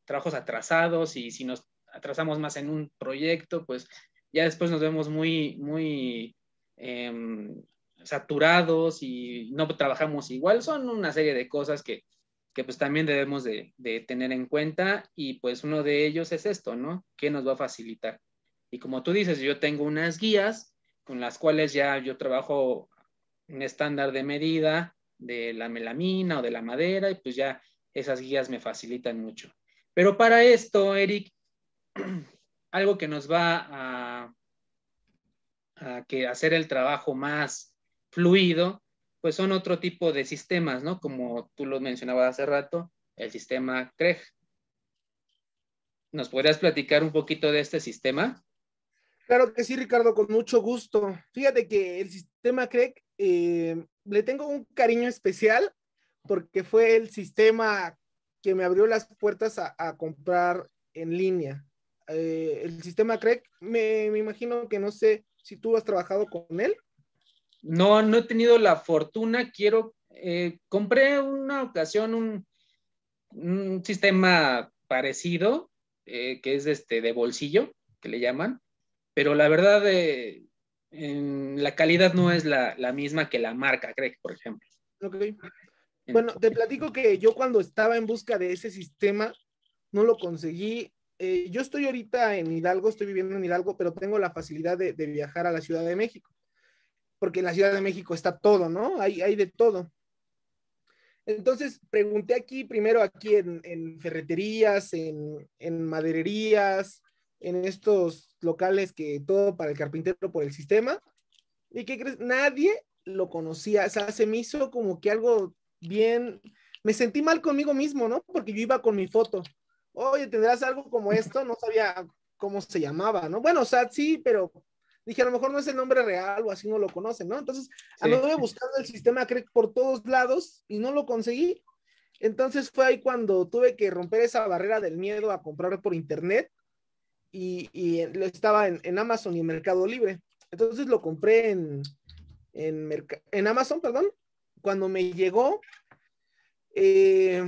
trabajos atrasados y si nos atrasamos más en un proyecto, pues ya después nos vemos muy, muy em, saturados y no trabajamos igual. Son una serie de cosas que, que pues también debemos de, de, tener en cuenta y pues uno de ellos es esto, ¿no? ¿Qué nos va a facilitar? Y como tú dices, yo tengo unas guías con las cuales ya yo trabajo un estándar de medida de la melamina o de la madera y pues ya esas guías me facilitan mucho. Pero para esto, Eric, algo que nos va a, a que hacer el trabajo más fluido, pues son otro tipo de sistemas, ¿no? Como tú lo mencionabas hace rato, el sistema CREG. ¿Nos podrías platicar un poquito de este sistema? Claro que sí, Ricardo, con mucho gusto. Fíjate que el sistema CREG eh, le tengo un cariño especial porque fue el sistema que me abrió las puertas a, comprar en línea. Eh, el sistema CREG, me, me imagino que no sé si tú has trabajado con él. No, no he tenido la fortuna. Quiero, eh, compré una ocasión un, sistema parecido, eh, que es este de bolsillo, que le llaman, pero la verdad, eh, la calidad no es la, misma que la marca Craig, por ejemplo. Ok. Bueno, te platico que yo cuando estaba en busca de ese sistema, no lo conseguí. yo estoy ahorita en Hidalgo, estoy viviendo en Hidalgo, pero tengo la facilidad de viajar a la Ciudad de México porque en la Ciudad de México está todo, ¿no? Hay, hay de todo. Entonces, pregunté aquí, primero aquí en, ferreterías, en, en, madererías, en estos locales que todo para el carpintero por el sistema. ¿Y qué crees? Nadie lo conocía. O sea, se me hizo como que algo bien... Me sentí mal conmigo mismo, ¿no? Porque yo iba con mi foto. Oye, ¿tendrás algo como esto? No sabía cómo se llamaba, ¿no? Bueno, o sea, sí, pero dije, a lo mejor no es el nombre real o así no lo conocen, ¿no? Entonces, sí. anduve buscando el sistema CREC por todos lados y no lo conseguí. Entonces fue ahí cuando tuve que romper esa barrera del miedo a comprar por internet y, y estaba en, en, Amazon y en Mercado Libre. Entonces lo compré en, en, en Amazon, perdón. Cuando me llegó, eh,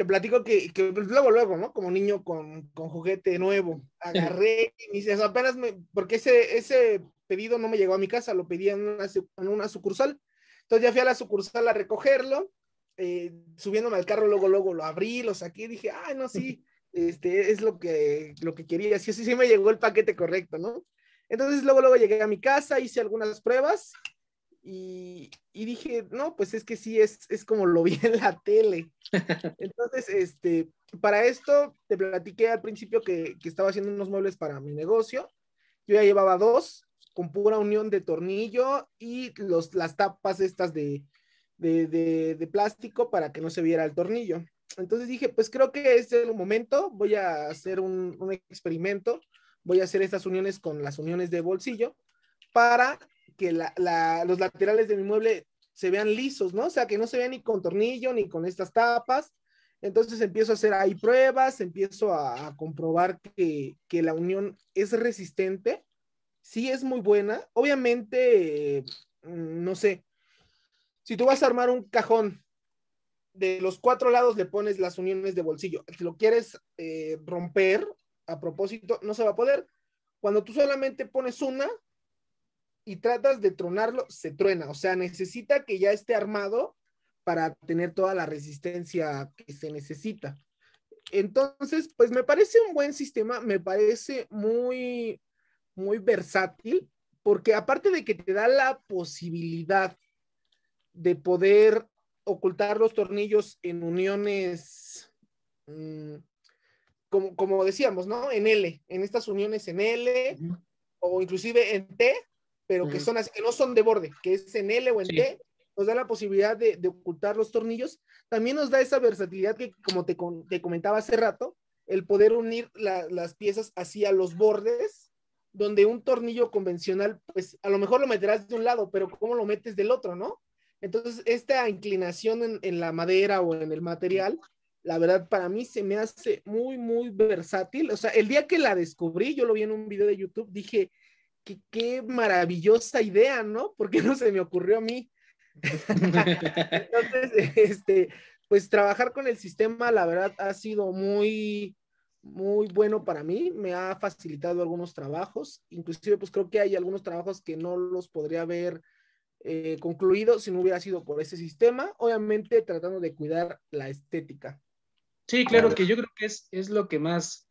te platico que, que, pues, luego, luego, ¿no? Como niño con, con juguete nuevo, agarré y me dices, apenas me, porque ese, ese pedido no me llegó a mi casa, lo pedí en una, en una sucursal. Entonces ya fui a la sucursal a recogerlo, eh, subiéndome al carro, luego, luego lo abrí, lo saqué y dije, ay, no, sí, este es lo que, lo que quería. Sí, sí, sí me llegó el paquete correcto, ¿no? Entonces luego, luego llegué a mi casa, hice algunas pruebas y, y, dije, no, pues es que sí, es, es como lo vi en la tele. Entonces, este, para esto te platiqué al principio que, que, estaba haciendo unos muebles para mi negocio. Yo ya llevaba dos con pura unión de tornillo y los, las tapas estas de, de, de, de plástico para que no se viera el tornillo. Entonces dije, pues creo que es el momento, voy a hacer un, un experimento, voy a hacer estas uniones con las uniones de bolsillo para que los laterales de mi mueble se vean lisos, ¿no? O sea, que no se vean ni con tornillo ni con estas tapas. Entonces empiezo a hacer ahí pruebas, empiezo a, comprobar que, que, la unión es resistente, sí es muy buena. Obviamente, eh, no sé, si tú vas a armar un cajón, de los cuatro lados le pones las uniones de bolsillo. Si lo quieres eh, romper a propósito, no se va a poder. Cuando tú solamente pones una, y tratas de tronarlo, se truena. O sea, necesita que ya esté armado para tener toda la resistencia que se necesita. Entonces, pues me parece un buen sistema, me parece muy, muy versátil, porque aparte de que te da la posibilidad de poder ocultar los tornillos en uniones, mmm, como, como decíamos, ¿no? En L, en estas uniones en L, uh -huh. o inclusive en T, pero que son así, que no son de borde, que es en L o en sí. T, nos da la posibilidad de, de, ocultar los tornillos. También nos da esa versatilidad que, como te, te comentaba hace rato, el poder unir la, las piezas hacia los bordes, donde un tornillo convencional, pues a lo mejor lo meterás de un lado, pero ¿cómo lo metes del otro, no? Entonces, esta inclinación en, en la madera o en el material, la verdad, para mí se me hace muy, muy versátil. O sea, el día que la descubrí, yo lo vi en un video de YouTube, dije, qué, qué maravillosa idea, ¿no? Porque no se me ocurrió a mí. Entonces, este, pues trabajar con el sistema, la verdad, ha sido muy, muy bueno para mí, me ha facilitado algunos trabajos, inclusive pues creo que hay algunos trabajos que no los podría haber eh, concluido si no hubiera sido por ese sistema, obviamente tratando de cuidar la estética. Sí, claro que yo creo que es, es lo que más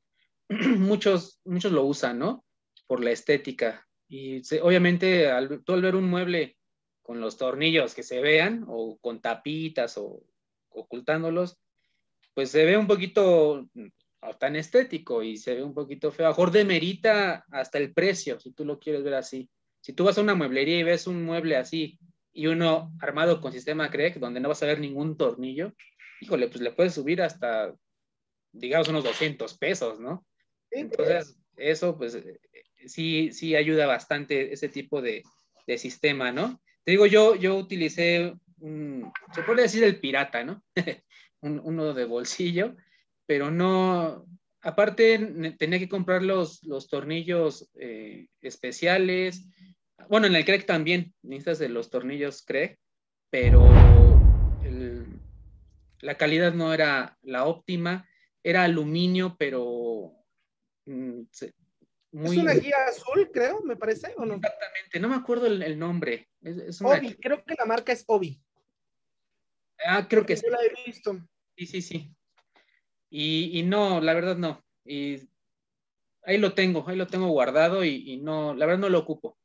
muchos, muchos lo usan, ¿no? Por la estética. Y obviamente al, tú al ver un mueble con los tornillos que se vean o con tapitas o ocultándolos, pues se ve un poquito tan estético y se ve un poquito feo. A mejor demerita hasta el precio, si tú lo quieres ver así. Si tú vas a una mueblería y ves un mueble así y uno armado con sistema CREC, donde no vas a ver ningún tornillo, híjole, pues le puedes subir hasta, digamos, unos 200 pesos, ¿no? Entonces, eso, pues, sí, sí ayuda bastante ese tipo de, de sistema, ¿no? Te digo, yo, yo utilicé, un, se puede decir el pirata, ¿no? uno de bolsillo, pero no, aparte tenía que comprar los, los tornillos eh, especiales. Bueno, en el Craig también necesitas de los tornillos Craig, pero la calidad no era la óptima. Era aluminio, pero mm, muy... Es una guía azul, creo, me parece, ¿o no? Exactamente, no me acuerdo el, nombre. Es, Obi, creo que la marca es Obi. Ah, creo que sí. la he visto. Sí, sí, sí. Y, no, la verdad no. Y ahí lo tengo, ahí lo tengo guardado y, no, la verdad no lo ocupo.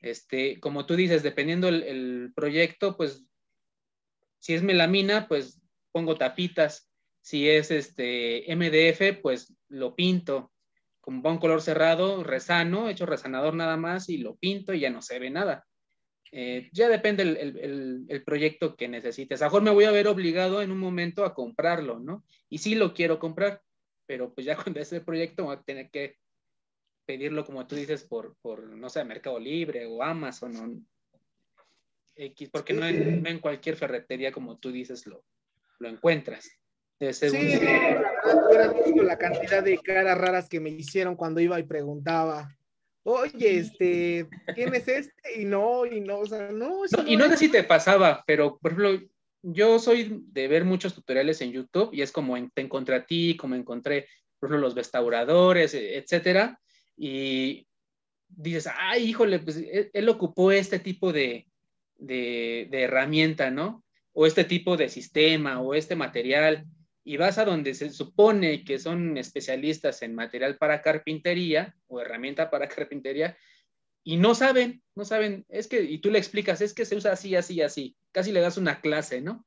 Este, como tú dices, dependiendo el, proyecto, pues si es melamina, pues pongo tapitas. Si es este MDF, pues lo pinto. Como va un color cerrado, resano, hecho resanador nada más y lo pinto y ya no se ve nada. Eh, ya depende el, proyecto que necesites. A mejor me voy a ver obligado en un momento a comprarlo, ¿no? Y sí lo quiero comprar, pero pues ya cuando es el proyecto voy a tener que pedirlo, como tú dices, por, por no sé, Mercado Libre o Amazon o X, porque no en, cualquier ferretería, como tú dices, lo, lo encuentras. Sí, la verdad, la cantidad de caras raras que me hicieron cuando iba y preguntaba oye, este, ¿quién es este? Y no, y no, o sea, no. y no sé si te pasaba, pero por ejemplo, yo soy de ver muchos tutoriales en YouTube y es como te encontré a ti, como encontré, por ejemplo, los restauradores, e, etcétera, y dices, ay, híjole, pues e, él, ocupó este tipo de, de, de herramienta, ¿no? O este tipo de sistema o este material y vas a donde se supone que son especialistas en material para carpintería o herramienta para carpintería y no saben, no saben, es que, y tú le explicas, es que se usa así, así, así, casi le das una clase, ¿no?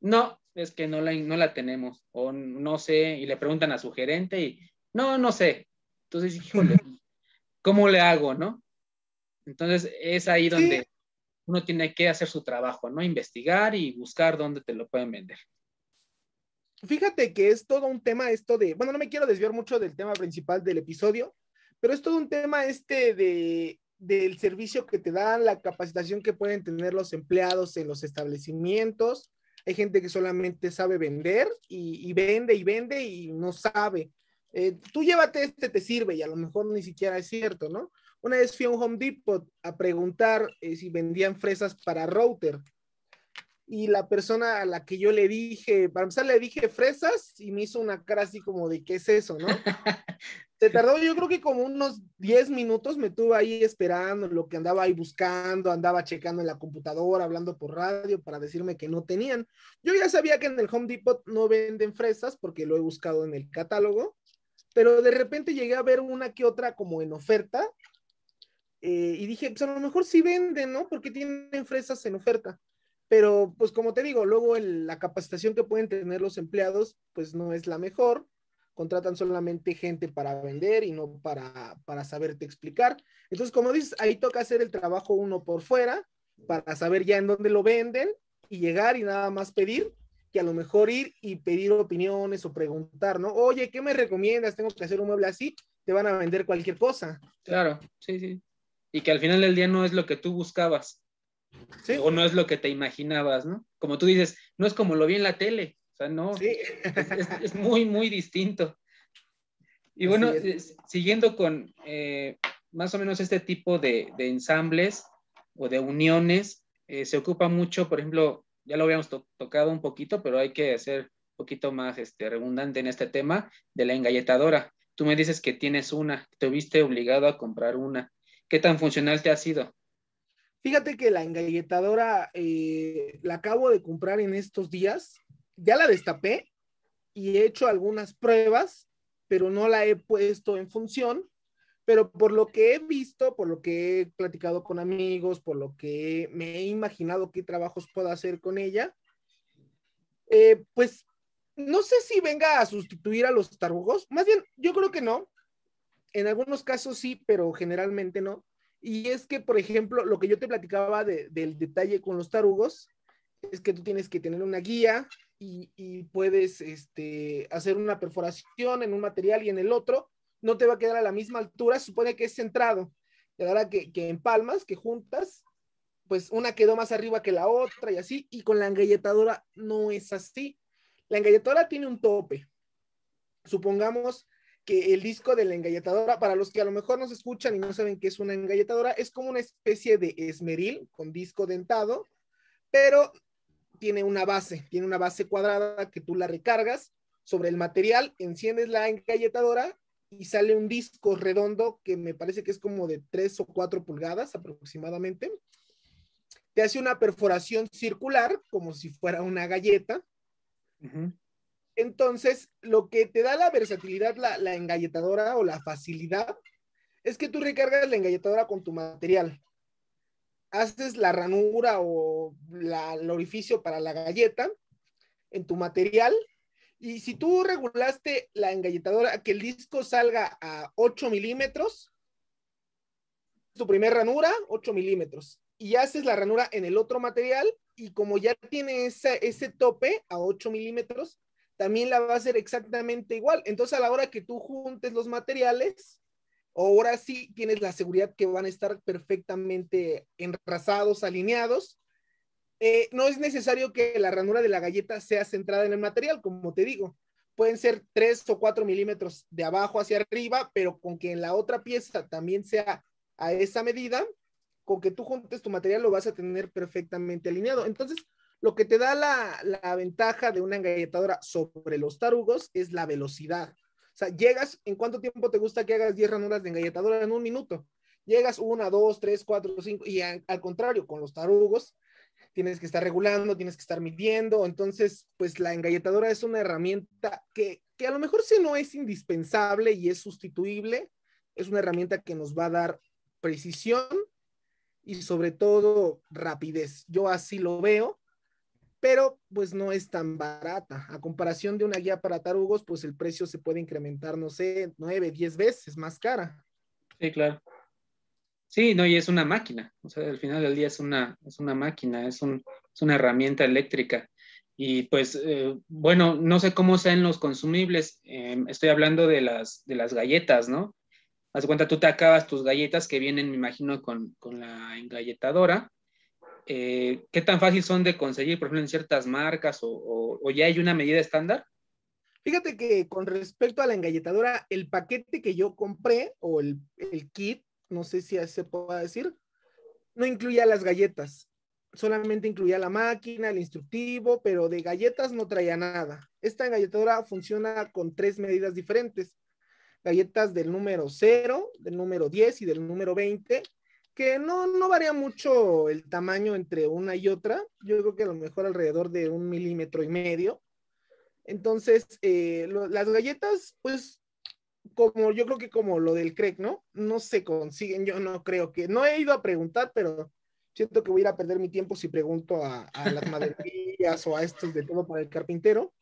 No, es que no la, no la tenemos, o no sé, y le preguntan a su gerente y, no, no sé. Entonces, híjole, ¿cómo le hago, no? Entonces, es ahí donde uno tiene que hacer su trabajo, ¿no? Investigar y buscar dónde te lo pueden vender. Fíjate que es todo un tema esto de, bueno, no me quiero desviar mucho del tema principal del episodio, pero es todo un tema este de, del servicio que te dan, la capacitación que pueden tener los empleados en los establecimientos. Hay gente que solamente sabe vender y, vende y vende y no sabe. Eh, tú llévate este, te sirve y a lo mejor ni siquiera es cierto, ¿no? Una vez fui a un Home Depot a preguntar eh, si vendían fresas para router y la persona a la que yo le dije, para empezar le dije fresas y me hizo una cara así como de, ¿qué es eso, no? Se tardó yo creo que como unos 10 minutos, me tuve ahí esperando lo que andaba ahí buscando, andaba checando en la computadora, hablando por radio para decirme que no tenían. Yo ya sabía que en el Home Depot no venden fresas porque lo he buscado en el catálogo, pero de repente llegué a ver una que otra como en oferta eh, y dije, pues a lo mejor sí venden, ¿no? Porque tienen fresas en oferta pero pues como te digo, luego la capacitación que pueden tener los empleados pues no es la mejor, contratan solamente gente para vender y no para, para saberte explicar. Entonces, como dices, ahí toca hacer el trabajo uno por fuera para saber ya en dónde lo venden y llegar y nada más pedir, que a lo mejor ir y pedir opiniones o preguntar, ¿no? Oye, ¿qué me recomiendas? Tengo que hacer un mueble así, te van a vender cualquier cosa. Claro, sí, sí. Y que al final del día no es lo que tú buscabas. O no es lo que te imaginabas, ¿no? Como tú dices, no es como lo vi en la tele, o sea, no, es, muy, muy distinto. Y bueno, siguiendo con eh, más o menos este tipo de, ensambles o de uniones, eh, se ocupa mucho, por ejemplo, ya lo habíamos tocado un poquito, pero hay que hacer un poquito más este, redundante en este tema de la engalletadora. Tú me dices que tienes una, te viste obligado a comprar una. ¿Qué tan funcional te ha sido? Fíjate que la engalletadora eh, la acabo de comprar en estos días. Ya la destapé y he hecho algunas pruebas, pero no la he puesto en función pero por lo que he visto, por lo que he platicado con amigos, por lo que me he imaginado qué trabajos puedo hacer con ella, eh, pues no sé si venga a sustituir a los tarugos, más bien yo creo que no. En algunos casos sí, pero generalmente no. Y es que, por ejemplo, lo que yo te platicaba del detalle con los tarugos, es que tú tienes que tener una guía y, puedes este, hacer una perforación en un material y en el otro, no te va a quedar a la misma altura, supone que es centrado. Y ahora que, que empalmas, que juntas, pues una quedó más arriba que la otra y así, y con la engalletadora no es así. La engalletadora tiene un tope. Supongamos que el disco de la engalletadora, para los que a lo mejor no se escuchan y no saben qué es una engalletadora, es como una especie de esmeril con disco dentado, pero tiene una base, tiene una base cuadrada que tú la recargas sobre el material, enciendes la engalletadora y sale un disco redondo que me parece que es como de 3 o 4 pulgadas aproximadamente. Te hace una perforación circular como si fuera una galleta entonces, lo que te da la versatilidad, la, engalletadora o la facilidad, es que tú recargas la engalletadora con tu material. Haces la ranura o el orificio para la galleta en tu material. Y si tú regulaste la engalletadora, que el disco salga a 8 milímetros, tu primer ranura, 8 milímetros. Y haces la ranura en el otro material, y como ya tiene ese tope a 8 milímetros, también la va a hacer exactamente igual. Entonces, a la hora que tú juntes los materiales, ahora sí tienes la seguridad que van a estar perfectamente enrasados, alineados. Eh, no es necesario que la ranura de la galleta sea centrada en el material, como te digo. Pueden ser 3 o 4 milímetros de abajo hacia arriba, pero con que en la otra pieza también sea a esa medida, con que tú juntes tu material lo vas a tener perfectamente alineado. Entonces, lo que te da la, ventaja de una engalletadora sobre los tarugos es la velocidad. O sea, llegas, ¿en cuánto tiempo te gusta que hagas 10 ranuras de engalletadora? En un minuto. Llegas una, dos, tres, cuatro, cinco, y al contrario, con los tarugos, tienes que estar regulando, tienes que estar midiendo. Entonces, pues la engalletadora es una herramienta que, que a lo mejor si no es indispensable y es sustituible, es una herramienta que nos va a dar precisión y sobre todo rapidez. Yo así lo veo, pero pues no es tan barata. A comparación de una guía para tarugos, pues el precio se puede incrementar, no sé, nueve, diez veces más cara. Sí, claro. Sí, no, y es una máquina. O sea, al final del día es una, es una máquina, es, un, es una herramienta eléctrica. Y pues, eh, bueno, no sé cómo sean los consumibles. Em, estoy hablando de las, de las galletas, ¿no? Haz cuenta, tú te acabas tus galletas que vienen, me imagino, con, la engalletadora. Eh, ¿Qué tan fácil son de conseguir, por ejemplo, en ciertas marcas o, ya hay una medida estándar? Fíjate que con respecto a la engalletadora, el paquete que yo compré o el, kit, no sé si se pueda decir, no incluía las galletas. Solamente incluía la máquina, el instructivo, pero de galletas no traía nada. Esta engalletadora funciona con tres medidas diferentes galletas del número 0, del número 10 y del número 20, que no, no varía mucho el tamaño entre una y otra. Yo creo que a lo mejor alrededor de un milímetro y medio. Entonces, eh, las galletas, pues, como yo creo que como lo del Craig, ¿no? No se consiguen, yo no creo que, no he ido a preguntar, pero siento que voy a ir a perder mi tiempo si pregunto a, a las maderillas o a estos de todo para el carpintero.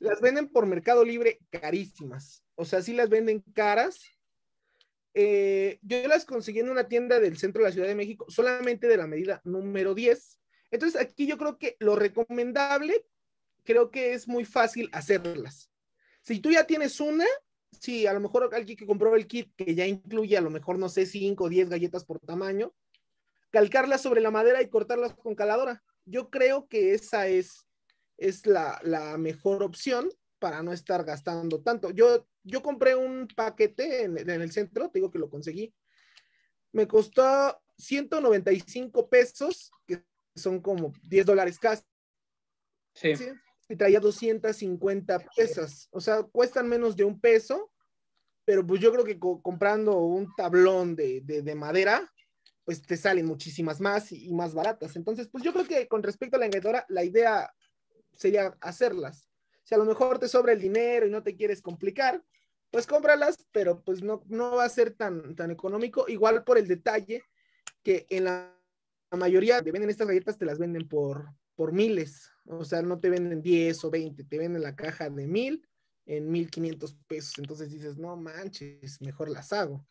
Las venden por Mercado Libre carísimas. O sea, sí las venden caras. Eh, yo las conseguí en una tienda del centro de la Ciudad de México, solamente de la medida número 10. Entonces, aquí yo creo que lo recomendable, creo que es muy fácil hacerlas. Si tú ya tienes una, sí, a lo mejor alguien que compró el kit que ya incluye a lo mejor, no sé, 5 o 10 galletas por tamaño, calcarlas sobre la madera y cortarlas con caladora. Yo creo que esa es es la, mejor opción para no estar gastando tanto. Yo, yo compré un paquete en, el centro, te digo que lo conseguí. Me costó 195 pesos, que son como 10 dólares casi. Sí. Y traía 250 pesos. O sea, cuestan menos de un peso, pero pues yo creo que comprando un tablón de, madera, pues te salen muchísimas más y, más baratas. Entonces, pues yo creo que con respecto a la engañadora, la idea sería hacerlas. Si a lo mejor te sobra el dinero y no te quieres complicar, pues cómpralas, pero pues no, no va a ser tan, tan económico. Igual por el detalle que en la, mayoría de venden estas galletas te las venden por, por miles. O sea, no te venden 10 o 20, te venden la caja de mil en 1500 pesos. Entonces dices, no manches, mejor las hago.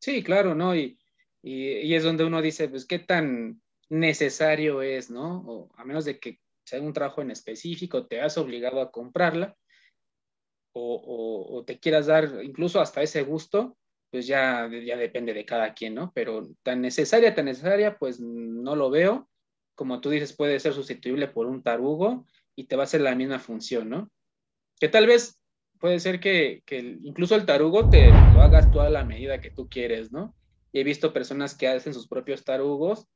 Sí, claro, ¿no? Y, y, es donde uno dice, pues, ¿qué tan necesario es, ¿no? O a menos de que sea un trabajo en específico, te has obligado a comprarla, o, te quieras dar incluso hasta ese gusto, pues ya, ya depende de cada quien, ¿no? Pero tan necesaria, tan necesaria, pues no lo veo. Como tú dices, puede ser sustituible por un tarugo y te va a hacer la misma función, ¿no? Que tal vez puede ser que, que incluso el tarugo te lo hagas tú a la medida que tú quieres, ¿no? Y he visto personas que hacen sus propios tarugos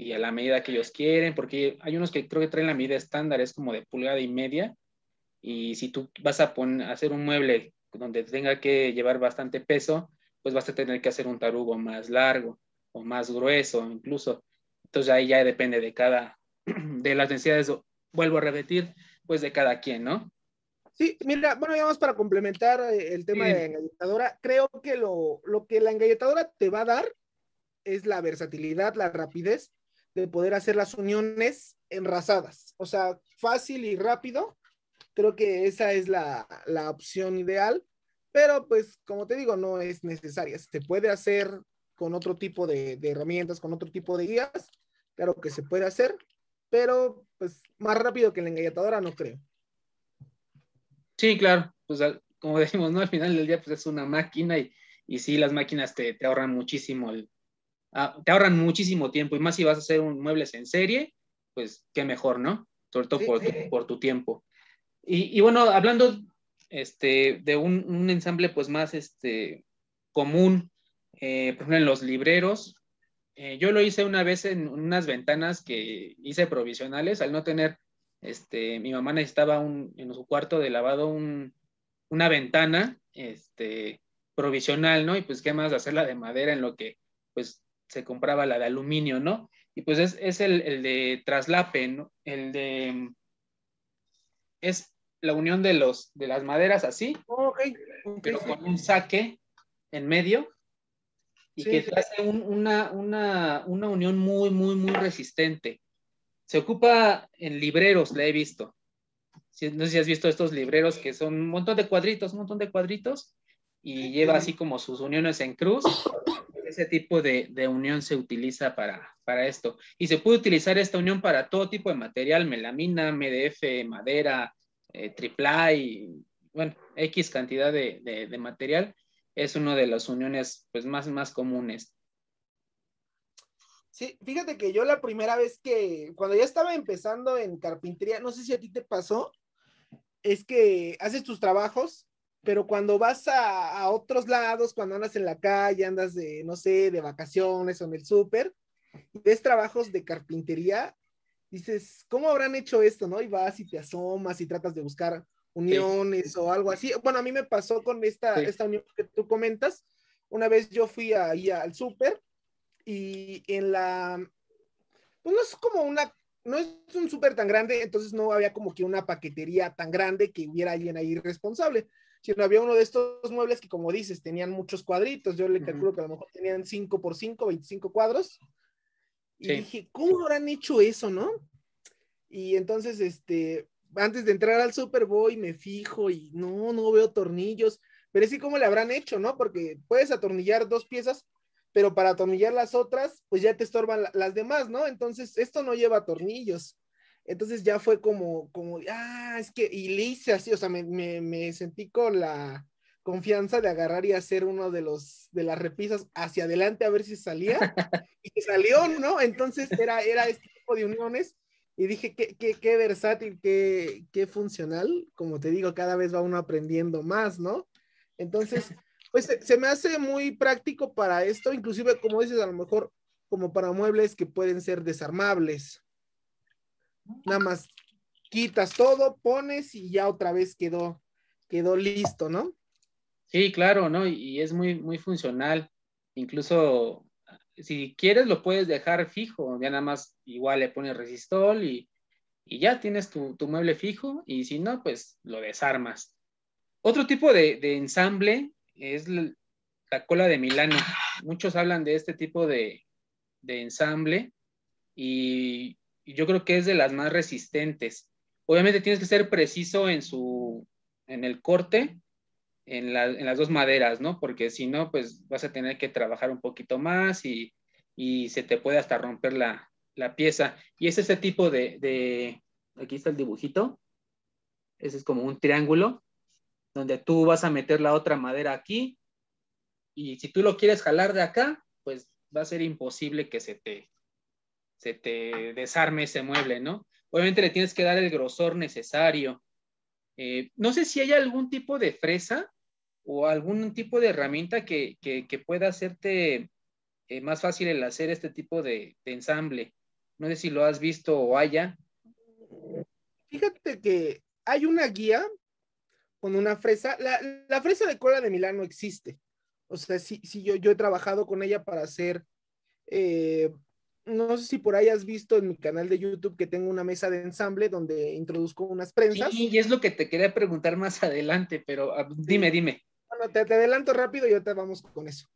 y a la medida que ellos quieren, porque hay unos que creo que traen la medida estándar, es como de pulgada y media, y si tú vas a, poner, hacer un mueble donde tenga que llevar bastante peso, pues vas a tener que hacer un tarugo más largo o más grueso incluso. Entonces ahí ya depende de cada, de las necesidades, vuelvo a repetir, pues de cada quien, ¿no? Sí, mira, bueno, ya vamos para complementar eh, el tema de la engalletadora. Creo que lo, lo que la engalletadora te va a dar es la versatilidad, la rapidez de poder hacer las uniones enrasadas. O sea, fácil y rápido Creo que esa es la, opción ideal, pero pues como te digo, no es necesaria. Se puede hacer con otro tipo de, herramientas, con otro tipo de guías, claro que se puede hacer, pero pues más rápido que la engalletadora no creo. Sí, claro, pues como decimos, ¿no? Al final del día pues es una máquina y, y sí, las máquinas te, ahorran muchísimo ah, te ahorran muchísimo tiempo y más si vas a hacer un muebles en serie, pues qué mejor, ¿no? Sobre todo por, por tu tiempo. Y, bueno, hablando este, de un, ensamble pues más este, común, eh, por ejemplo, en los libreros, eh, yo lo hice una vez en unas ventanas que hice provisionales, al no tener, este, mi mamá necesitaba un, en su cuarto de lavado una ventana este, provisional, ¿no? Y pues qué más hacerla de madera en lo que pues se compraba la de aluminio, ¿no? Y pues es, es el, el, de traslape, ¿no? El de es la unión de, los, de las maderas así, pero con un saque en medio y que hace una, una, una, unión muy, muy, muy resistente. Se ocupa en libreros, la he visto. No sé si has visto estos libreros que son un montón de cuadritos, un montón de cuadritos, y lleva así como sus uniones en cruz. Ese tipo de, de unión se utiliza para, para esto. Y se puede utilizar esta unión para todo tipo de material, melamina, MDF, madera, eh, y, bueno, X cantidad de, material, es una de las uniones pues, más, más comunes. Sí, fíjate que yo la primera vez que, cuando ya estaba empezando en carpintería, no sé si a ti te pasó, es que haces tus trabajos, pero cuando vas a, a otros lados, cuando andas en la calle, andas de, no sé, de vacaciones o en el súper, ves trabajos de carpintería, dices, ¿cómo habrán hecho esto, no? Y vas y te asomas y tratas de buscar uniones o algo así. Bueno, a mí me pasó con esta, esta unión que tú comentas. Una vez yo fui ahí al súper y en la, pues no es como una, no es un súper tan grande, entonces no había como que una paquetería tan grande que hubiera alguien ahí responsable, sino había uno de estos muebles que como dices, tenían muchos cuadritos. Yo le calculo que a lo mejor tenían 5 por 5, 25 cuadros y dije, ¿cómo habrán hecho eso, no? Y entonces, este, antes de entrar al súper voy, me fijo y no, no veo tornillos. Pero sí, ¿cómo le habrán hecho, no? Porque puedes atornillar dos piezas, pero para atornillar las otras, pues ya te estorban las demás, ¿no? Entonces, esto no lleva tornillos. Entonces ya fue como, como, ah, es que, y le hice así, o sea, me, me, me sentí con la, confianza de agarrar y hacer uno de los de las repisas hacia adelante a ver si salía y salió, ¿no? Entonces era, era este tipo de uniones y dije qué, qué, qué versátil, qué, qué funcional, como te digo, cada vez va uno aprendiendo más, ¿no? Entonces, pues se, me hace muy práctico para esto, inclusive como dices, a lo mejor como para muebles que pueden ser desarmables. Nada más quitas todo, pones y ya otra vez quedó, quedó listo, ¿no? Sí, claro, ¿no? Y, es muy, muy funcional. Incluso si quieres lo puedes dejar fijo, ya nada más igual le pones resistol y, ya tienes tu, mueble fijo y si no, pues lo desarmas. Otro tipo de, ensamble es la, cola de Milano. Muchos hablan de este tipo de, ensamble y, yo creo que es de las más resistentes. Obviamente tienes que ser preciso en su, en el corte, en, las dos maderas, ¿no? Porque si no, pues vas a tener que trabajar un poquito más y, se te puede hasta romper la, pieza. Y es ese tipo de, aquí está el dibujito, ese es como un triángulo, donde tú vas a meter la otra madera aquí y si tú lo quieres jalar de acá, pues va a ser imposible que se te, se te desarme ese mueble, ¿no? Obviamente le tienes que dar el grosor necesario. Eh, no sé si hay algún tipo de fresa o algún tipo de herramienta que, pueda hacerte eh, más fácil el hacer este tipo de, ensamble. No sé si lo has visto o haya. Fíjate que hay una guía con una fresa. La, fresa de cola de Milán no existe. O sea, sí, sí yo, yo he trabajado con ella para hacer, eh, no sé si por ahí has visto en mi canal de YouTube que tengo una mesa de ensamble donde introduzco unas prensas. Sí, y es lo que te quería preguntar más adelante, pero ah, dime, dime. Bueno, te, adelanto rápido y ahorita vamos con eso.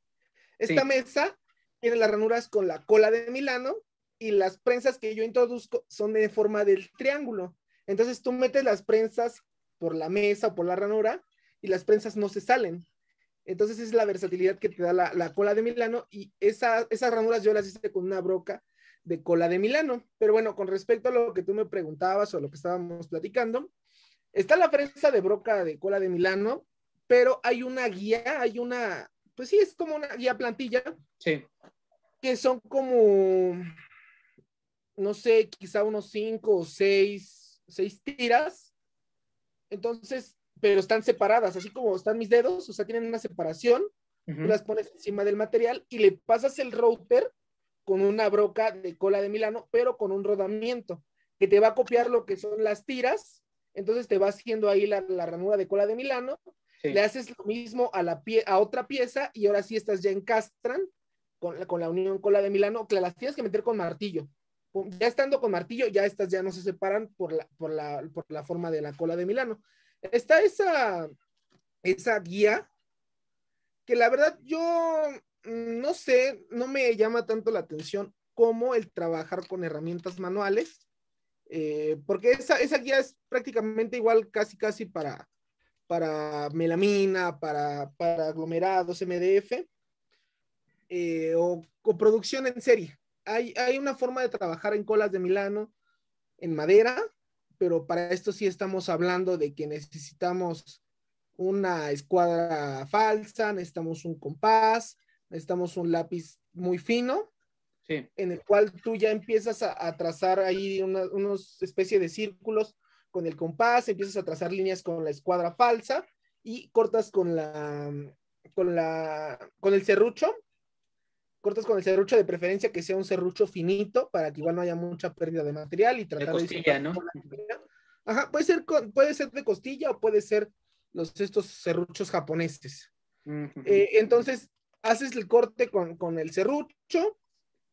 Esta mesa tiene las ranuras con la cola de Milano y las prensas que yo introduzco son de forma del triángulo. Entonces tú metes las prensas por la mesa o por la ranura y las prensas no se salen. Entonces es la versatilidad que te da la, cola de Milano y esa, esas ranuras yo las hice con una broca de cola de Milano. Pero bueno, con respecto a lo que tú me preguntabas o lo que estábamos platicando, está la prensa de broca de cola de Milano, pero hay una guía, hay una, pues sí, es como una guía plantilla. Sí. Que son como, no sé, quizá unos cinco o seis, seis tiras entonces, pero están separadas, así como están mis dedos, o sea, tienen una separación, tú las pones encima del material y le pasas el router con una broca de cola de Milano, pero con un rodamiento, que te va a copiar lo que son las tiras, entonces te va haciendo ahí la, ranura de cola de Milano, le haces lo mismo a, la pie, a otra pieza y ahora sí estas ya encastran con, con la unión cola de Milano, que las tienes que meter con martillo, ya estando con martillo, ya estas ya no se separan por la, por la, por la forma de la cola de Milano. Está esa, esa guía que la verdad yo mm, no sé, no me llama tanto la atención como el trabajar con herramientas manuales, eh, porque esa, esa guía es prácticamente igual casi casi para, para melamina, para, para aglomerados, MDF, eh, o, o producción en serie. Hay, una forma de trabajar en colas de Milano en madera, pero para esto sí estamos hablando de que necesitamos una escuadra falsa, necesitamos un compás, necesitamos un lápiz muy fino, en el cual tú ya empiezas a, trazar ahí una, unos especie de círculos con el compás, empiezas a trazar líneas con la escuadra falsa y cortas con la, con la, con el serrucho cortas con el serrucho de preferencia que sea un serrucho finito para que igual no haya mucha pérdida de material y tratar de costilla, ¿no? Ajá, puede ser, puede ser de costilla o puede ser los, estos serruchos japoneses. Eh, entonces, haces el corte con, con, el serrucho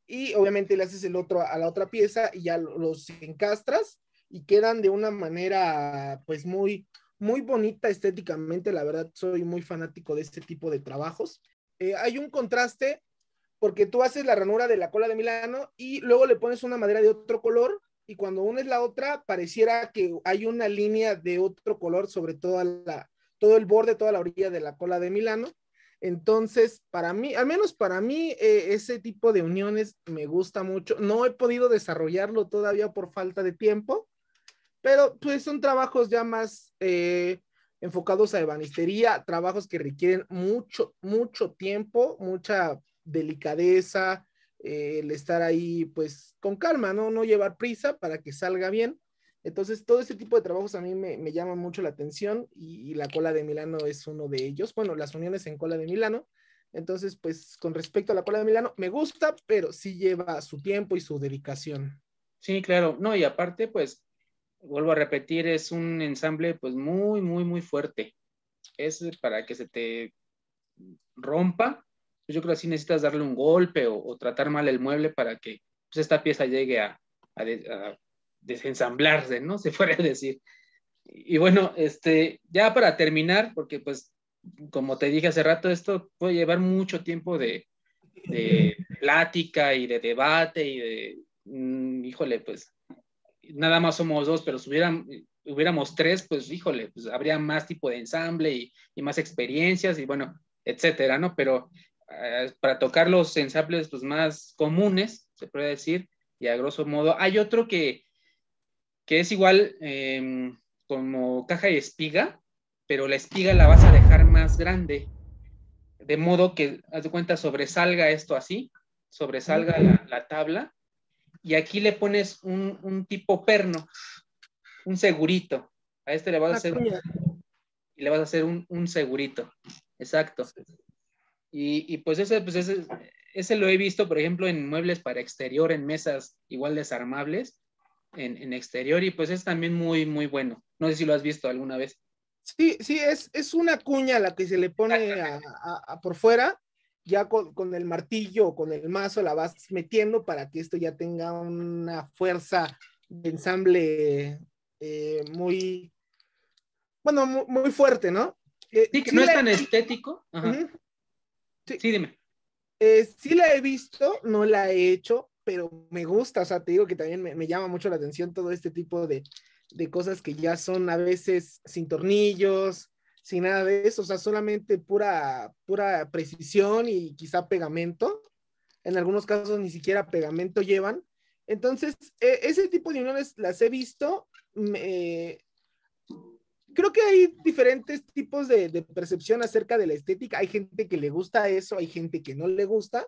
y obviamente le haces el otro a la otra pieza y ya los encastras y quedan de una manera pues muy, muy bonita estéticamente. La verdad, soy muy fanático de este tipo de trabajos. Eh, hay un contraste porque tú haces la ranura de la cola de Milano y luego le pones una madera de otro color y cuando unes la otra pareciera que hay una línea de otro color sobre toda la, todo el borde, toda la orilla de la cola de Milano. Entonces, para mí, al menos para mí, eh, ese tipo de uniones me gusta mucho. No he podido desarrollarlo todavía por falta de tiempo, pero pues son trabajos ya más eh, enfocados a ebanistería, trabajos que requieren mucho, mucho tiempo, mucha delicadeza, eh, el estar ahí pues con calma, ¿no? No llevar prisa para que salga bien. Entonces, todo este tipo de trabajos a mí me, me llama mucho la atención y, la cola de Milano es uno de ellos. Bueno, las uniones en cola de Milano. Entonces, pues con respecto a la cola de Milano, me gusta, pero sí lleva su tiempo y su dedicación. Sí, claro. No, y aparte, pues, vuelvo a repetir, es un ensamble pues muy, muy, muy fuerte. Es para que se te rompa pues yo creo que sí necesitas darle un golpe o, tratar mal el mueble para que pues, esta pieza llegue a, desensamblarse, ¿no? Se fuera a decir. y bueno, este, ya para terminar, porque pues, como te dije hace rato, esto puede llevar mucho tiempo de, de plática y de debate y de, mm, híjole, pues, nada más somos dos, pero si hubiéramos tres, pues, híjole, pues habría más tipo de ensamble y, y más experiencias y bueno, etcétera, ¿no? Pero eh, para tocar los ensambles pues, más comunes, se puede decir, y a grosso modo, hay otro que, que es igual em, como caja y espiga, pero la espiga la vas a dejar más grande, de modo que, haz de cuenta, sobresalga esto así, sobresalga la, tabla, y aquí le pones un, tipo perno, un segurito. A este le vas a hacer, y le vas a hacer un, un segurito, exacto. Y, pues, ese, pues ese, ese, lo he visto, por ejemplo, en muebles para exterior, en mesas igual desarmables, en, en, exterior, y pues es también muy, muy bueno. No sé si lo has visto alguna vez. Sí, sí, es, es una cuña la que se le pone a, por fuera, ya con, con, el martillo o con el mazo la vas metiendo para que esto ya tenga una fuerza de ensamble eh, muy, bueno, muy, fuerte, ¿no? Eh, sí, que no es tan estético. Ajá. Sí, dime. Eh, sí la he visto, no la he hecho, pero me gusta, o sea, te digo que también me, llama mucho la atención todo este tipo de, cosas que ya son a veces sin tornillos, sin nada de eso, o sea, solamente pura, pura precisión y quizá pegamento. En algunos casos ni siquiera pegamento llevan. Entonces, e, ese tipo de uniones las he visto. Me, creo que hay diferentes tipos de, percepción acerca de la estética. Hay gente que le gusta eso, hay gente que no le gusta.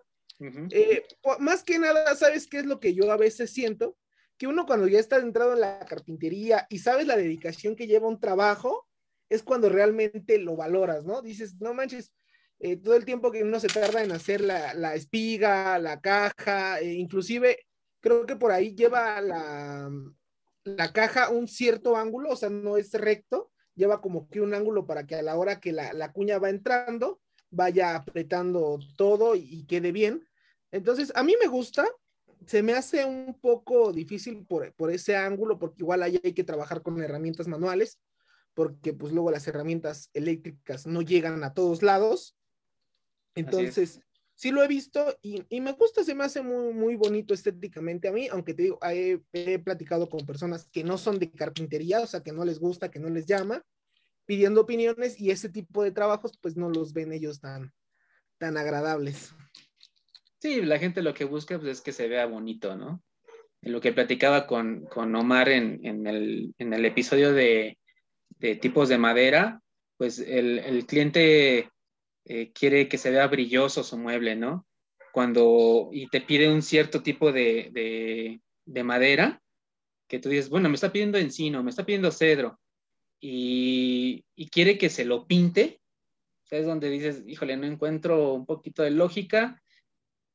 Eh, más que nada, ¿sabes qué es lo que yo a veces siento? Que uno cuando ya está entrado en la carpintería y sabes la dedicación que lleva un trabajo, es cuando realmente lo valoras, ¿no? Dices, no manches, eh, todo el tiempo que uno se tarda en hacer la, espiga, la caja, eh, inclusive creo que por ahí lleva la, la caja un cierto ángulo, o sea, no es recto, lleva como que un ángulo para que a la hora que la, cuña va entrando, vaya apretando todo y, quede bien. Entonces, a mí me gusta, se me hace un poco difícil por, ese ángulo, porque igual ahí hay que trabajar con herramientas manuales, porque pues luego las herramientas eléctricas no llegan a todos lados. Entonces, sí lo he visto y, me gusta, se me hace muy, muy bonito estéticamente a mí, aunque te digo, he, platicado con personas que no son de carpintería, o sea, que no les gusta, que no les llama, pidiendo opiniones y ese tipo de trabajos pues no los ven ellos tan, tan agradables. Sí, la gente lo que busca pues, es que se vea bonito, ¿no? Lo que platicaba con, con Omar en, en, el, en, el, episodio de, de, tipos de madera, pues el, el cliente eh, quiere que se vea brilloso su mueble, ¿no? Cuando y te pide un cierto tipo de, madera, que tú dices, bueno, me está pidiendo encino, me está pidiendo cedro, y, quiere que se lo pinte, es donde dices, híjole, no encuentro un poquito de lógica,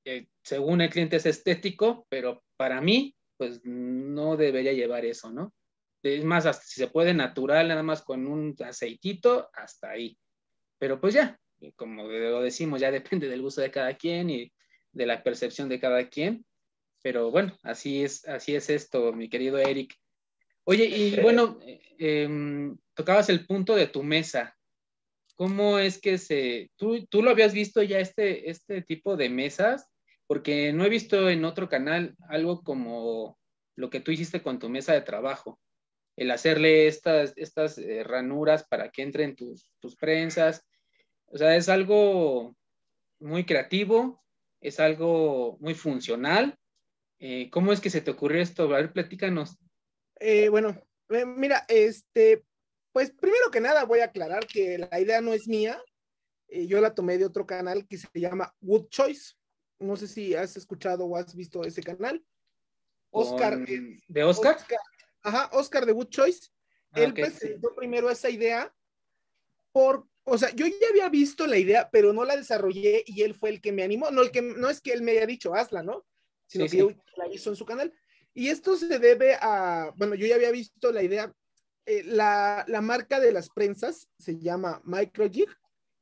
eh, según el cliente es estético, pero para mí, pues no debería llevar eso, ¿no? Es más, si se puede natural, nada más con un aceitito, hasta ahí. Pero pues ya, como lo decimos, ya depende del gusto de cada quien y de la percepción de cada quien. Pero bueno, así es, así es esto, mi querido Eric. Oye, y bueno, em, tocabas el punto de tu mesa. ¿Cómo es que se... ¿Tú, tú lo habías visto ya este, este tipo de mesas? Porque no he visto en otro canal algo como lo que tú hiciste con tu mesa de trabajo. El hacerle estas, estas eh, ranuras para que entren tus, tus prensas o sea, es algo muy creativo, es algo muy funcional. Eh, ¿Cómo es que se te ocurrió esto? A ver, platícanos. Eh, bueno, eh, mira, este, pues primero que nada voy a aclarar que la idea no es mía. yo la tomé de otro canal que se llama Wood Choice. No sé si has escuchado o has visto ese canal. Oscar. ¿De Oscar? Ajá, Oscar de Wood Choice. Ah, Él presentó primero esa idea por o sea, yo ya había visto la idea, pero no la desarrollé y él fue el que me animó. No, el que, no es que él me haya dicho, hazla, ¿no? Sino que yo la hizo en su canal. Y esto se debe a, bueno, yo ya había visto la idea. Eh, la, la, marca de las prensas se llama Microjig.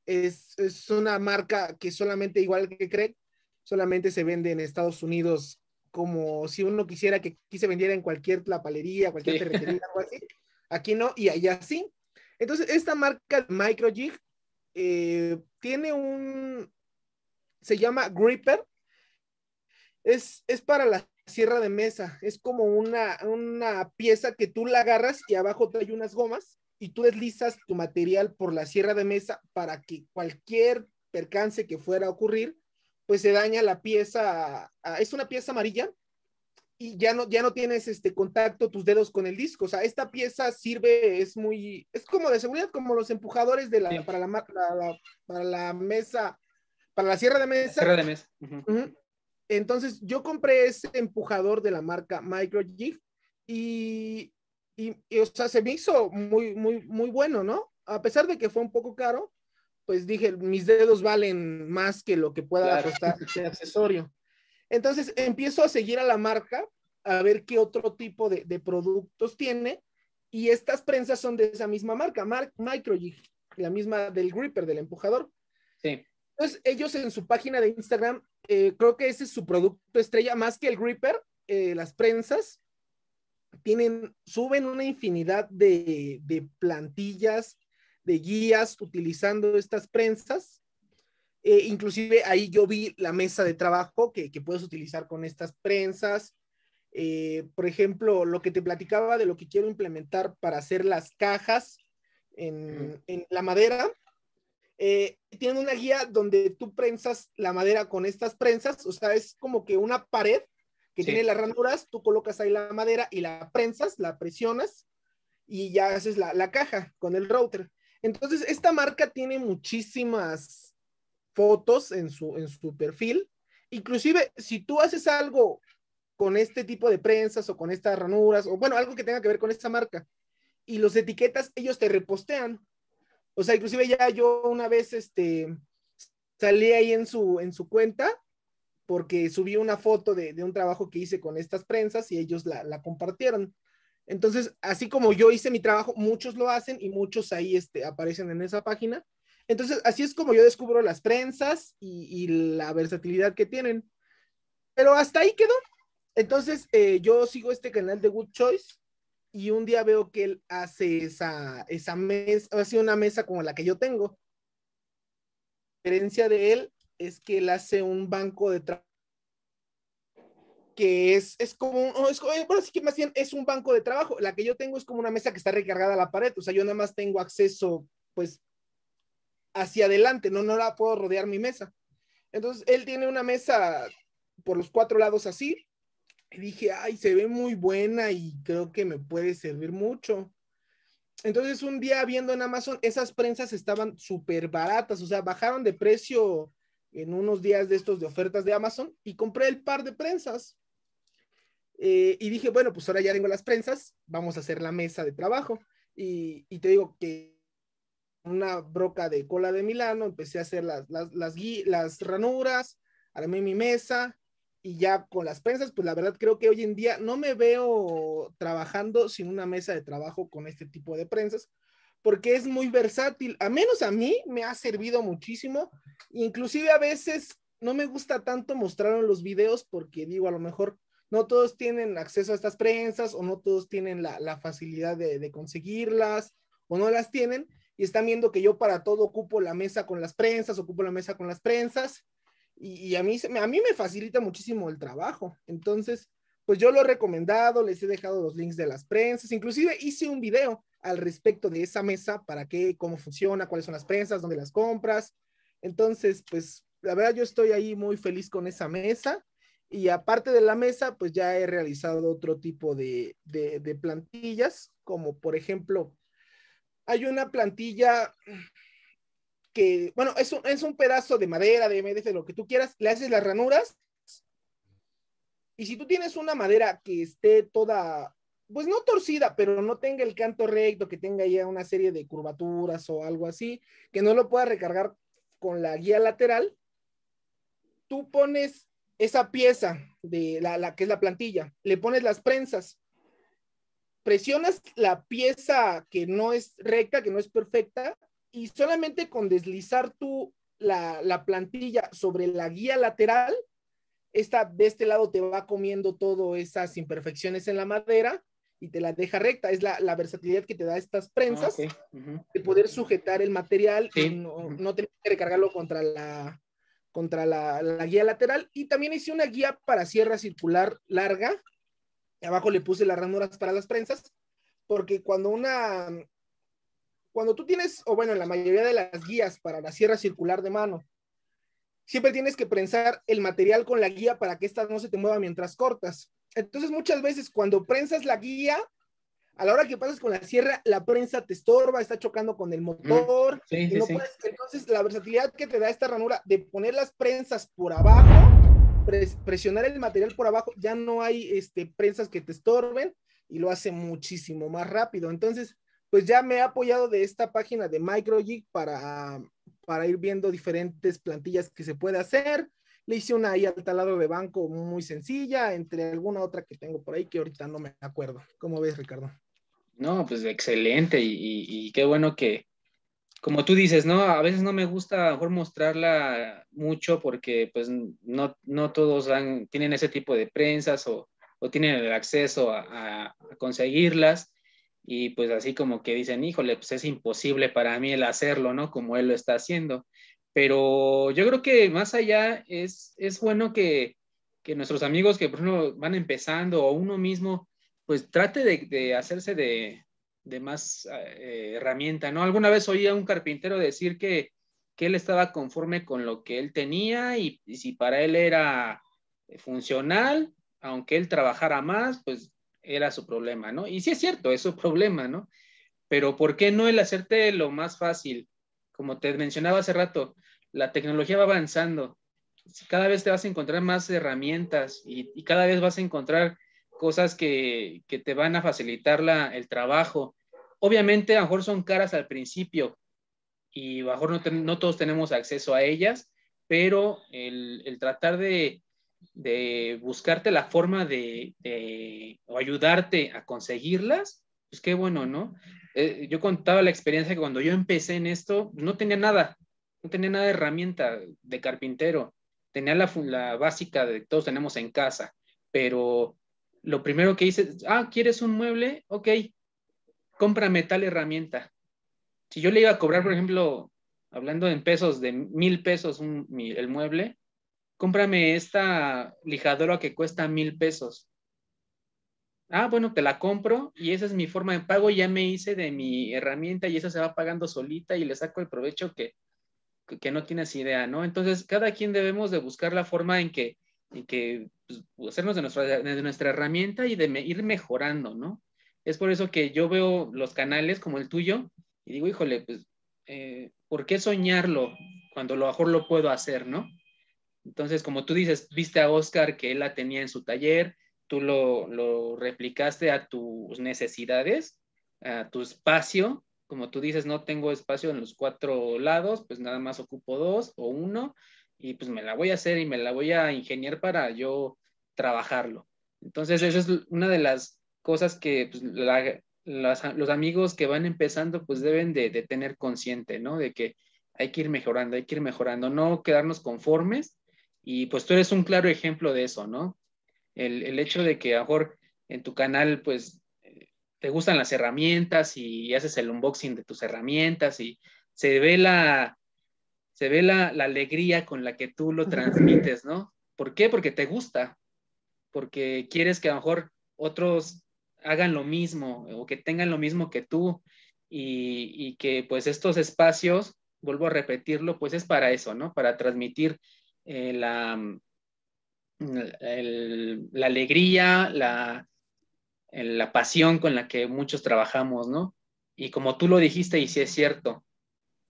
Es, es una marca que solamente, igual que Craig, solamente se vende en Estados Unidos como si uno quisiera que aquí se vendiera en cualquier lapalería, cualquier ferretería, algo así. aquí no y allá sí. Entonces, esta marca Microjig eh, tiene un, se llama Gripper, es, es para la sierra de mesa, es como una, una pieza que tú la agarras y abajo trae unas gomas y tú deslizas tu material por la sierra de mesa para que cualquier percance que fuera a ocurrir, pues se daña la pieza, es una pieza amarilla y ya no, ya no tienes este contacto tus dedos con el disco. O sea, esta pieza sirve, es muy, es como de seguridad, como los empujadores de la, para, la, para, la, mesa, para la sierra de mesa. Sierra de mesa. Entonces, yo compré ese empujador de la marca Microjig y, y, y, o sea, se me hizo muy, muy, muy bueno, ¿no? A pesar de que fue un poco caro, pues dije, mis dedos valen más que lo que pueda costar este accesorio. Entonces empiezo a seguir a la marca, a ver qué otro tipo de, productos tiene, y estas prensas son de esa misma marca, Mar Microjig, la misma del gripper, del empujador. Sí. Entonces ellos en su página de Instagram, eh, creo que ese es su producto estrella, más que el gripper, eh, las prensas, tienen, suben una infinidad de, de plantillas, de guías utilizando estas prensas eh, inclusive ahí yo vi la mesa de trabajo que, puedes utilizar con estas prensas. Eh, por ejemplo, lo que te platicaba de lo que quiero implementar para hacer las cajas en, la madera. Eh, tienen una guía donde tú prensas la madera con estas prensas, o sea, es como que una pared que tiene las ranuras, tú colocas ahí la madera y la prensas, la presionas y ya haces la, la caja con el router. Entonces, esta marca tiene muchísimas fotos en su, en su perfil. Inclusive, si tú haces algo con este tipo de prensas o con estas ranuras, o bueno, algo que tenga que ver con esta marca, y los etiquetas, ellos te repostean. O sea, inclusive ya yo una vez este, salí ahí en su, en su cuenta porque subí una foto de, un trabajo que hice con estas prensas y ellos la, la, compartieron. Entonces, así como yo hice mi trabajo, muchos lo hacen y muchos ahí este, aparecen en esa página. Entonces, así es como yo descubro las prensas y, la versatilidad que tienen. Pero hasta ahí quedó. Entonces, eh, yo sigo este canal de Good Choice y un día veo que él hace esa, esa mesa, hace una mesa como la que yo tengo. La diferencia de él es que él hace un banco de trabajo que es, es como, es, bueno, sí que más bien es un banco de trabajo. La que yo tengo es como una mesa que está recargada a la pared, o sea, yo nada más tengo acceso, pues, hacia adelante, no, no la puedo rodear mi mesa. Entonces, él tiene una mesa por los cuatro lados así. Y dije, ay, se ve muy buena y creo que me puede servir mucho. Entonces, un día viendo en Amazon, esas prensas estaban súper baratas, o sea, bajaron de precio en unos días de estos de ofertas de Amazon y compré el par de prensas. Eh, y dije, bueno, pues ahora ya tengo las prensas, vamos a hacer la mesa de trabajo. Y, y te digo que una broca de cola de Milano, empecé a hacer las, las, las, ranuras, armé mi mesa y ya con las prensas, pues la verdad creo que hoy en día no me veo trabajando sin una mesa de trabajo con este tipo de prensas, porque es muy versátil, a menos a mí me ha servido muchísimo, inclusive a veces no me gusta tanto mostrar en los videos porque digo, a lo mejor no todos tienen acceso a estas prensas o no todos tienen la, facilidad de, de conseguirlas o no las tienen y están viendo que yo para todo ocupo la mesa con las prensas, ocupo la mesa con las prensas y, a, mí, a mí me facilita muchísimo el trabajo. Entonces, pues yo lo he recomendado, les he dejado los links de las prensas, inclusive hice un video al respecto de esa mesa, para qué, cómo funciona, cuáles son las prensas, dónde las compras. Entonces, pues la verdad yo estoy ahí muy feliz con esa mesa. Y aparte de la mesa, pues ya he realizado otro tipo de, de, de plantillas, como por ejemplo, hay una plantilla que, bueno, es un, es un pedazo de madera, de MDF, de lo que tú quieras, le haces las ranuras. Y si tú tienes una madera que esté toda, pues no torcida, pero no tenga el canto recto, que tenga ya una serie de curvaturas o algo así, que no lo pueda recargar con la guía lateral, tú pones esa pieza de la, la que es la plantilla, le pones las prensas presionas la pieza que no es recta, que no es perfecta, y solamente con deslizar tú la, plantilla sobre la guía lateral, esta, de este lado te va comiendo todas esas imperfecciones en la madera y te la deja recta. Es la, versatilidad que te da estas prensas ah, de poder sujetar el material y no, tener que recargarlo contra la contra la, la, guía lateral y también hice una guía para sierra circular larga. Abajo le puse las ranuras para las prensas porque cuando una cuando tú tienes, o bueno, en la mayoría de las guías para la sierra circular de mano, siempre tienes que prensar el material con la guía para que ésta no se te mueva mientras cortas. Entonces, muchas veces cuando prensas la guía, a la hora que pasas con la sierra, la prensa te estorba, está chocando con el motor. entonces, la versatilidad que te da esta ranura de poner las prensas por abajo, presionar el material por abajo, ya no hay este, prensas que te estorben y lo hace muchísimo más rápido. Entonces, pues ya me he apoyado de esta página de MicroJig para, para ir viendo diferentes plantillas que se puede hacer. Le hice una ahí al talado de banco muy sencilla, entre alguna otra que tengo por ahí que ahorita no me acuerdo. ¿Cómo ves, Ricardo? No, pues excelente y, qué bueno que, como tú dices, ¿no? A veces no me gusta mejor mostrarla mucho porque pues no, no todos tienen ese tipo de prensas o, o tienen el acceso a, conseguirlas y pues así como que dicen, híjole, pues es imposible para mí el hacerlo, ¿no? Como él lo está haciendo. Pero yo creo que más allá es, es bueno que, que nuestros amigos que por ejemplo van empezando o uno mismo, pues trate de hacerse de, de más eh, herramienta, ¿no? Alguna vez oí a un carpintero decir que, que él estaba conforme con lo que él tenía y, y si para él era funcional, aunque él trabajara más, pues era su problema, ¿no? Y sí es cierto, es su problema, ¿no? Pero ¿por qué no el hacerte lo más fácil? Como te mencionaba hace rato, la tecnología va avanzando. Cada vez te vas a encontrar más herramientas y, cada vez vas a encontrar cosas que, te van a facilitar la, el trabajo. Obviamente, a lo mejor son caras al principio y a lo mejor no, todos tenemos acceso a ellas, pero el tratar de, buscarte la forma de, o ayudarte a conseguirlas, pues qué bueno, ¿no? Eh, yo contaba la experiencia que cuando yo empecé en esto, no tenía nada, no tenía nada de herramienta de carpintero, tenía la, la básica de todos tenemos en casa, pero lo primero que hice, ah, ¿quieres un mueble? Ok, cómprame tal herramienta. Si yo le iba a cobrar, por ejemplo, hablando en pesos, de mil pesos el mueble, cómprame esta lijadora que cuesta mil pesos. Ah, bueno, te la compro y esa es mi forma de pago. Ya me hice de mi herramienta y esa se va pagando solita y le saco el provecho que, que, no tienes idea, ¿no? Entonces, cada quien debemos de buscar la forma en que, en que pues, hacernos de nuestra, de nuestra herramienta y de ir mejorando, ¿no? Es por eso que yo veo los canales como el tuyo y digo, híjole, pues, eh, ¿por qué soñarlo cuando lo mejor lo puedo hacer, ¿no? Entonces, como tú dices, viste a Oscar que él la tenía en su taller, tú lo, replicaste a tus necesidades, a tu espacio. Como tú dices, no tengo espacio en los cuatro lados, pues nada más ocupo dos o uno y pues me la voy a hacer y me la voy a ingeniar para yo trabajarlo. Entonces, eso es una de las cosas que pues, los amigos que van empezando pues deben de, de, tener consciente, ¿no? De que hay que ir mejorando, hay que ir mejorando, no quedarnos conformes y pues tú eres un claro ejemplo de eso, ¿no? El, hecho de que a lo mejor en tu canal, pues, te gustan las herramientas y haces el unboxing de tus herramientas y se ve la, se ve la, alegría con la que tú lo transmites, ¿no? ¿Por qué? Porque te gusta, porque quieres que a lo mejor otros hagan lo mismo o que tengan lo mismo que tú y, y que pues estos espacios, vuelvo a repetirlo, pues es para eso, ¿no? Para transmitir eh, la, la alegría, la, la pasión con la que muchos trabajamos, ¿no? Y como tú lo dijiste, y sí es cierto,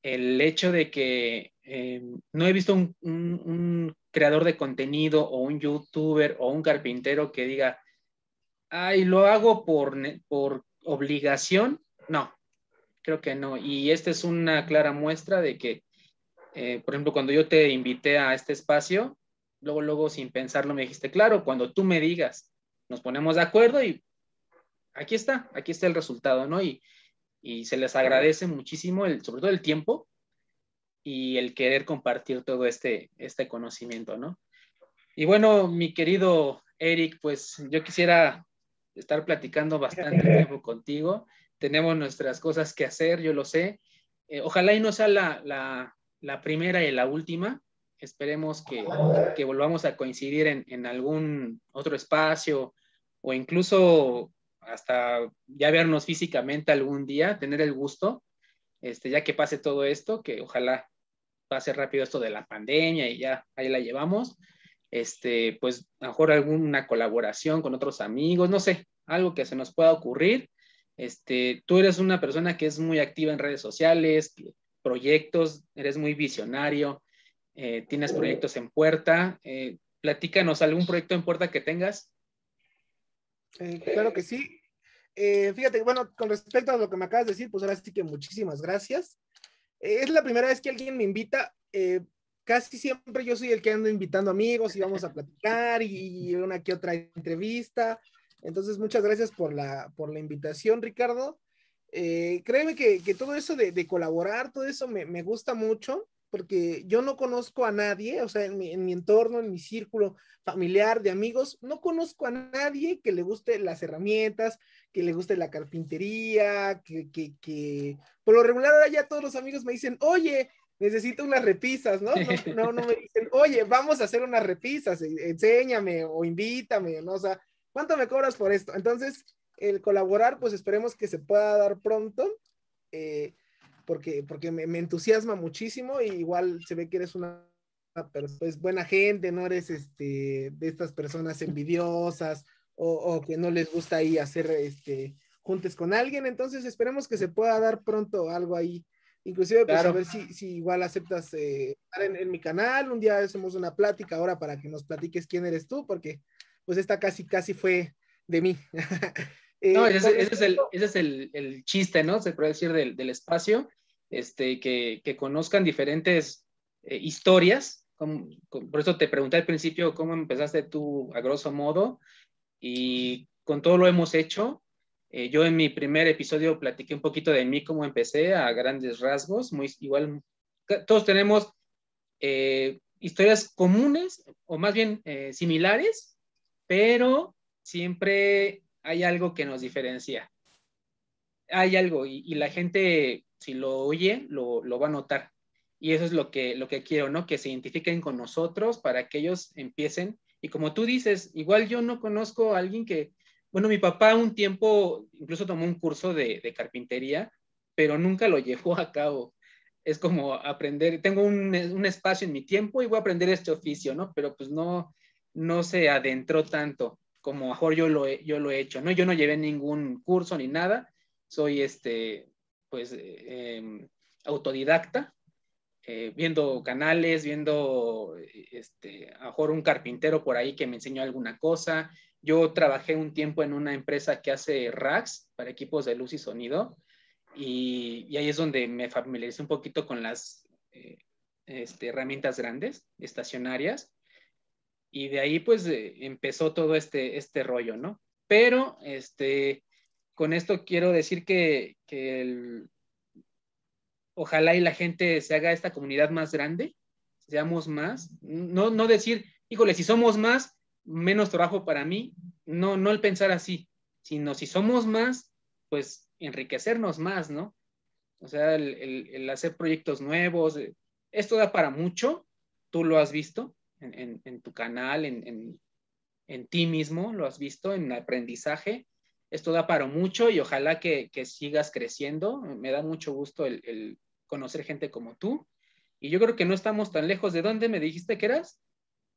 el hecho de que eh, no he visto un, un, creador de contenido o un youtuber o un carpintero que diga, ay, lo hago por, por obligación. No, creo que no. Y esta es una clara muestra de que eh, por ejemplo, cuando yo te invité a este espacio, luego, luego sin pensarlo me dijiste, claro, cuando tú me digas, nos ponemos de acuerdo y aquí está, aquí está el resultado, ¿no? Y, y se les agradece muchísimo, el, sobre todo el tiempo y el querer compartir todo este, este conocimiento, ¿no? Y bueno, mi querido Eric, pues yo quisiera estar platicando bastante tiempo contigo. Tenemos nuestras cosas que hacer, yo lo sé. Eh, ojalá y no sea la, la, la, primera y la última. Esperemos que, que volvamos a coincidir en, en, algún otro espacio o incluso hasta ya vernos físicamente algún día, tener el gusto, este, ya que pase todo esto, que ojalá pase rápido esto de la pandemia y ya ahí la llevamos. Este, pues mejor alguna colaboración con otros amigos, no sé, algo que se nos pueda ocurrir. Este, tú eres una persona que es muy activa en redes sociales, proyectos, eres muy visionario, eh, tienes proyectos en puerta. Eh, platícanos algún proyecto en puerta que tengas. Eh, claro que sí. Fíjate, bueno, con respecto a lo que me acabas de decir, pues ahora sí que muchísimas gracias. Es la primera vez que alguien me invita. Casi siempre yo soy el que ando invitando amigos y vamos a platicar y, una que otra entrevista. Entonces, muchas gracias por la, por la invitación, Ricardo. créeme que, que, todo eso de, de, colaborar, todo eso me, me gusta mucho porque yo no conozco a nadie, o sea, en mi, en mi, entorno, en mi círculo familiar de amigos, no conozco a nadie que le guste las herramientas, que le guste la carpintería, que, que, que, por lo regular ahora ya todos los amigos me dicen, oye, necesito unas repisas, ¿no? No, no, no me dicen, oye, vamos a hacer unas repisas, e, enséñame o invítame, ¿no? O sea, ¿cuánto me cobras por esto? Entonces, el colaborar, pues esperemos que se pueda dar pronto. Eh, porque, porque me, entusiasma muchísimo y igual se ve que eres una pues, buena gente, no eres este, de estas personas envidiosas o, que no les gusta ahí hacer este, juntes con alguien, entonces esperemos que se pueda dar pronto algo ahí. Inclusive, pues a ver si, si igual aceptas eh, estar en, en, mi canal, un día hacemos una plática ahora para que nos platiques quién eres tú, porque pues esta casi, casi fue de mí. Eh, no, ese, es, el, ese es el, el, chiste, ¿no? Se puede decir del, del espacio, este, que, que conozcan diferentes eh, historias. por eso te pregunté al principio cómo empezaste tú a grosso modo y con todo lo hemos hecho. Eh, yo en mi primer episodio platiqué un poquito de mí, cómo empecé a grandes rasgos, muy igual. Todos tenemos historias comunes o más bien similares, pero siempre hay algo que nos diferencia. Hay algo y, la gente, si lo oye, lo, va a notar. Y eso es lo que, lo que quiero, ¿no? Que se identifiquen con nosotros para que ellos empiecen. Y como tú dices, igual yo no conozco a alguien que, bueno, mi papá un tiempo incluso tomó un curso de, carpintería, pero nunca lo llevó a cabo. Es como aprender, tengo un, espacio en mi tiempo y voy a aprender este oficio, ¿no? Pero pues no, no se adentró tanto como mejor yo lo, he, yo lo he hecho, ¿no? Yo no llevé ningún curso ni nada, soy este, pues, em, autodidacta, eh, viendo canales, viendo, este, mejor un carpintero por ahí que me enseñó alguna cosa. Yo trabajé un tiempo en una empresa que hace racks para equipos de luz y sonido, y, y ahí es donde me familiaricé un poquito con las eh, este, herramientas grandes, estacionarias, y de ahí pues eh, empezó todo este, este rollo, ¿no? Pero este, con esto quiero decir que, que ojalá y la gente se haga esta comunidad más grande, seamos más, no, no decir, híjole, si somos más, menos trabajo para mí, no, no el pensar así, sino si somos más, pues enriquecernos más, ¿no? O sea, el, el, el hacer proyectos nuevos, eh, esto da para mucho, tú lo has visto, en, tu canal, en, ti mismo, lo has visto, en aprendizaje. Esto da para mucho y ojalá que, sigas creciendo. Me da mucho gusto el, conocer gente como tú. Y yo creo que no estamos tan lejos. ¿De dónde me dijiste que eras?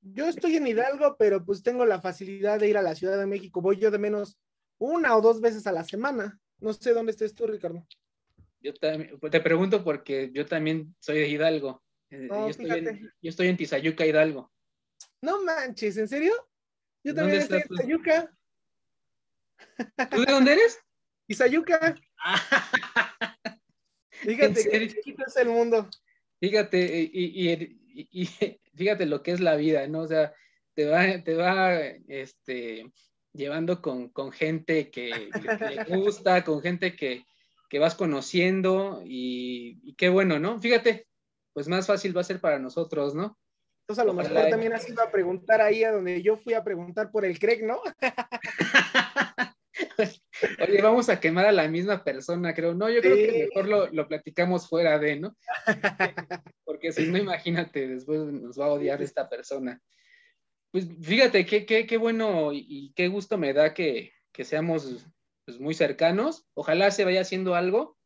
Yo estoy en Hidalgo, pero pues tengo la facilidad de ir a la Ciudad de México. Voy yo de menos una o dos veces a la semana. No sé dónde estés tú, Ricardo. Yo te pregunto porque yo también soy de Hidalgo. Eh, yo, estoy en, yo, estoy en, Tizayuca, Hidalgo. No manches, ¿en serio? Yo también estoy en Tizayuca. ¿Tú de dónde eres? Tizayuca. Fíjate qué chiquito es el mundo. Fíjate, y, y, y, fíjate lo que es la vida, ¿no? O sea, te va, te va este, llevando con, con gente que, le gusta, con gente que, que vas conociendo y, qué bueno, ¿no? Fíjate, pues más fácil va a ser para nosotros, ¿no? Entonces a lo mejor también has ido a preguntar ahí a donde yo fui a preguntar por el Craig, ¿no? Oye, vamos a quemar a la misma persona, creo. No, yo creo que mejor lo, lo, platicamos fuera de, ¿no? Porque si no, imagínate, después nos va a odiar esta persona. Pues fíjate, qué, qué, qué bueno y, qué gusto me da que, que seamos pues, muy cercanos. Ojalá se vaya haciendo algo.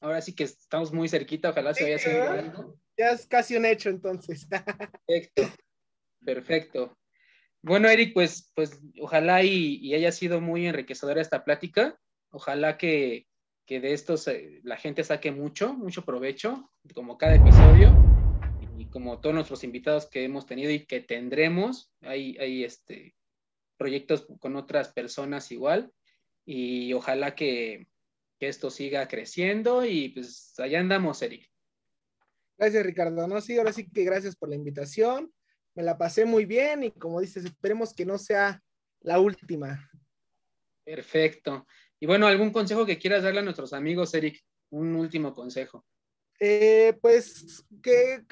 Ahora sí que estamos muy cerquita, ojalá se vaya haciendo algo. Ya es casi un hecho entonces. Perfecto, perfecto. Bueno, Eric, pues, pues ojalá y, haya sido muy enriquecedora esta plática. Ojalá que, de estos la gente saque mucho, mucho provecho, como cada episodio y como todos nuestros invitados que hemos tenido y que tendremos. Hay, hay este, proyectos con otras personas igual y ojalá que, que esto siga creciendo y pues allá andamos, Eric. Gracias, Ricardo. No, sí, ahora sí que gracias por la invitación. Me la pasé muy bien y como dices, esperemos que no sea la última. Perfecto. Y bueno, ¿algún consejo que quieras darle a nuestros amigos, Eric? Un último consejo. Eh, pues que,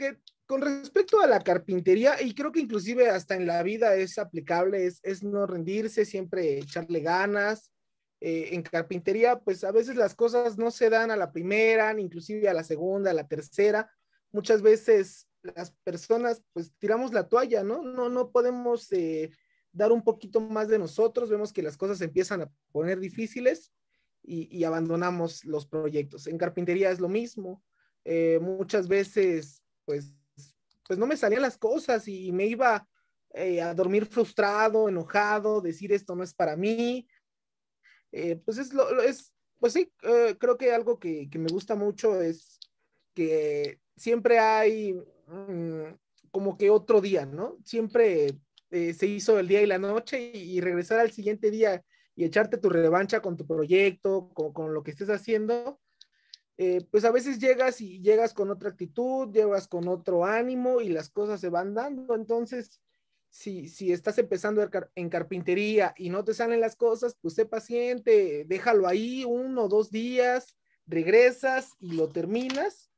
con respecto a la carpintería, y creo que inclusive hasta en la vida es aplicable, es, es no rendirse, siempre echarle ganas. Eh, en carpintería, pues a veces las cosas no se dan a la primera, ni inclusive a la segunda, a la tercera. Muchas veces las personas pues tiramos la toalla, ¿no? No, no podemos eh, dar un poquito más de nosotros, vemos que las cosas empiezan a poner difíciles y, abandonamos los proyectos. En carpintería es lo mismo. Eh, muchas veces pues, pues no me salían las cosas y me iba eh, a dormir frustrado, enojado, decir esto no es para mí. pues es lo, es, pues sí, creo que algo que, que me gusta mucho es que siempre hay Mm, como que otro día, ¿no? Siempre eh, se hizo el día y la noche y, regresar al siguiente día y echarte tu revancha con tu proyecto, con, lo que estés haciendo, eh, pues a veces llegas y llegas con otra actitud, llegas con otro ánimo y las cosas se van dando. Entonces, si, si estás empezando en carpintería y no te salen las cosas, pues sé paciente, déjalo ahí uno o dos días, regresas y lo terminas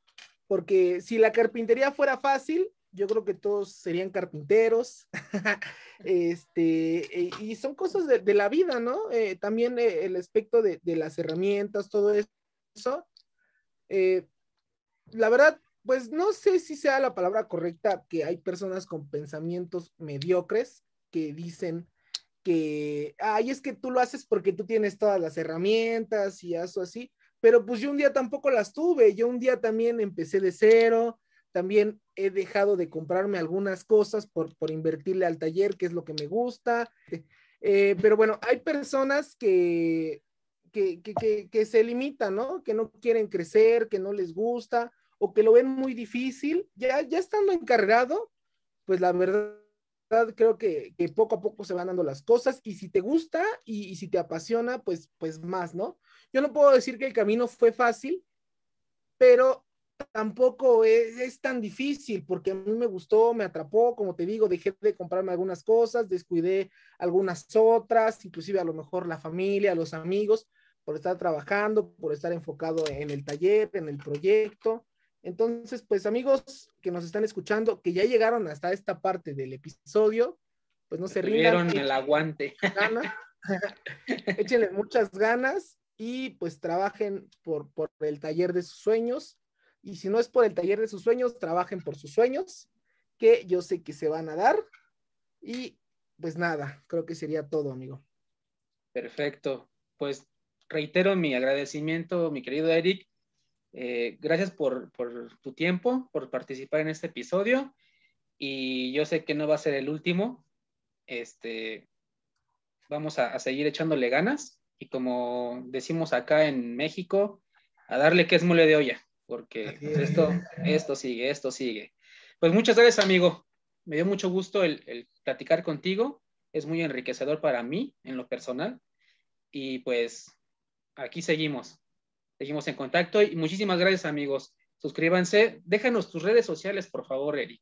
porque si la carpintería fuera fácil, yo creo que todos serían carpinteros, este, y son cosas de, la vida, ¿no? Eh, también eh, el aspecto de, las herramientas, todo eso. Eh, la verdad, pues no sé si sea la palabra correcta que hay personas con pensamientos mediocres que dicen que, ay, es que tú lo haces porque tú tienes todas las herramientas y eso así pero pues yo un día tampoco las tuve, yo un día también empecé de cero, también he dejado de comprarme algunas cosas por, por invertirle al taller, que es lo que me gusta, eh, pero bueno, hay personas que, que, que, que, se limitan, ¿no? Que no quieren crecer, que no les gusta o que lo ven muy difícil, ya, ya estando encargado, pues la verdad creo que, que, poco a poco se van dando las cosas y si te gusta y, y si te apasiona, pues, pues más, ¿no? Yo no puedo decir que el camino fue fácil, pero tampoco es, tan difícil porque a mí me gustó, me atrapó, como te digo, dejé de comprarme algunas cosas, descuidé algunas otras, inclusive a lo mejor la familia, los amigos, por estar trabajando, por estar enfocado en el taller, en el proyecto. Entonces, pues amigos que nos están escuchando, que ya llegaron hasta esta parte del episodio, pues no se rindan. el aguante. Échenle muchas ganas y pues trabajen por, por el taller de sus sueños. Y si no es por el taller de sus sueños, trabajen por sus sueños, que yo sé que se van a dar. Y pues nada, creo que sería todo, amigo. Perfecto. Pues reitero mi agradecimiento, mi querido Eric. Eh, gracias por, por, tu tiempo, por participar en este episodio. Y yo sé que no va a ser el último. Este, vamos a, a seguir echándole ganas y como decimos acá en México, a darle que es mole de olla, porque esto, esto sigue, esto sigue. Pues muchas gracias, amigo. Me dio mucho gusto el, platicar contigo. Es muy enriquecedor para mí en lo personal. Y pues aquí seguimos. Seguimos en contacto y muchísimas gracias, amigos. Suscríbanse. Déjanos tus redes sociales, por favor, Eric.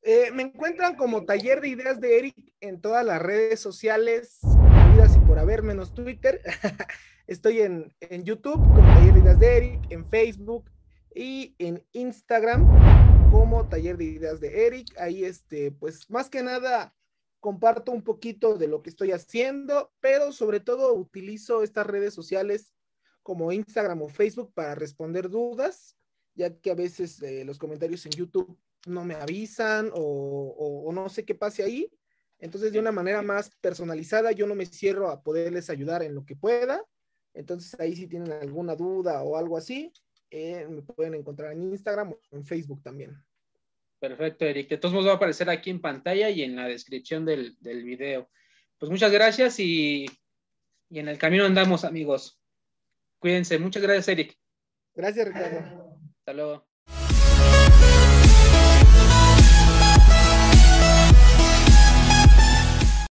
Eh, me encuentran como Taller de Ideas de Eric en todas las redes sociales y por haber menos Twitter. Estoy en, en, YouTube como Taller de Ideas de Eric, en Facebook y en Instagram como Taller de Ideas de Eric. Ahí, este, pues más que nada comparto un poquito de lo que estoy haciendo, pero sobre todo utilizo estas redes sociales como Instagram o Facebook para responder dudas, ya que a veces eh, los comentarios en YouTube no me avisan o, no sé qué pase ahí. Entonces, de una manera más personalizada, yo no me cierro a poderles ayudar en lo que pueda. Entonces, ahí si tienen alguna duda o algo así, eh, me pueden encontrar en Instagram o en Facebook también. Perfecto, Eric. De todos modos va a aparecer aquí en pantalla y en la descripción del, del video. Pues muchas gracias y, y en el camino andamos, amigos. Cuídense. Muchas gracias, Eric. Gracias, Ricardo. Hasta luego.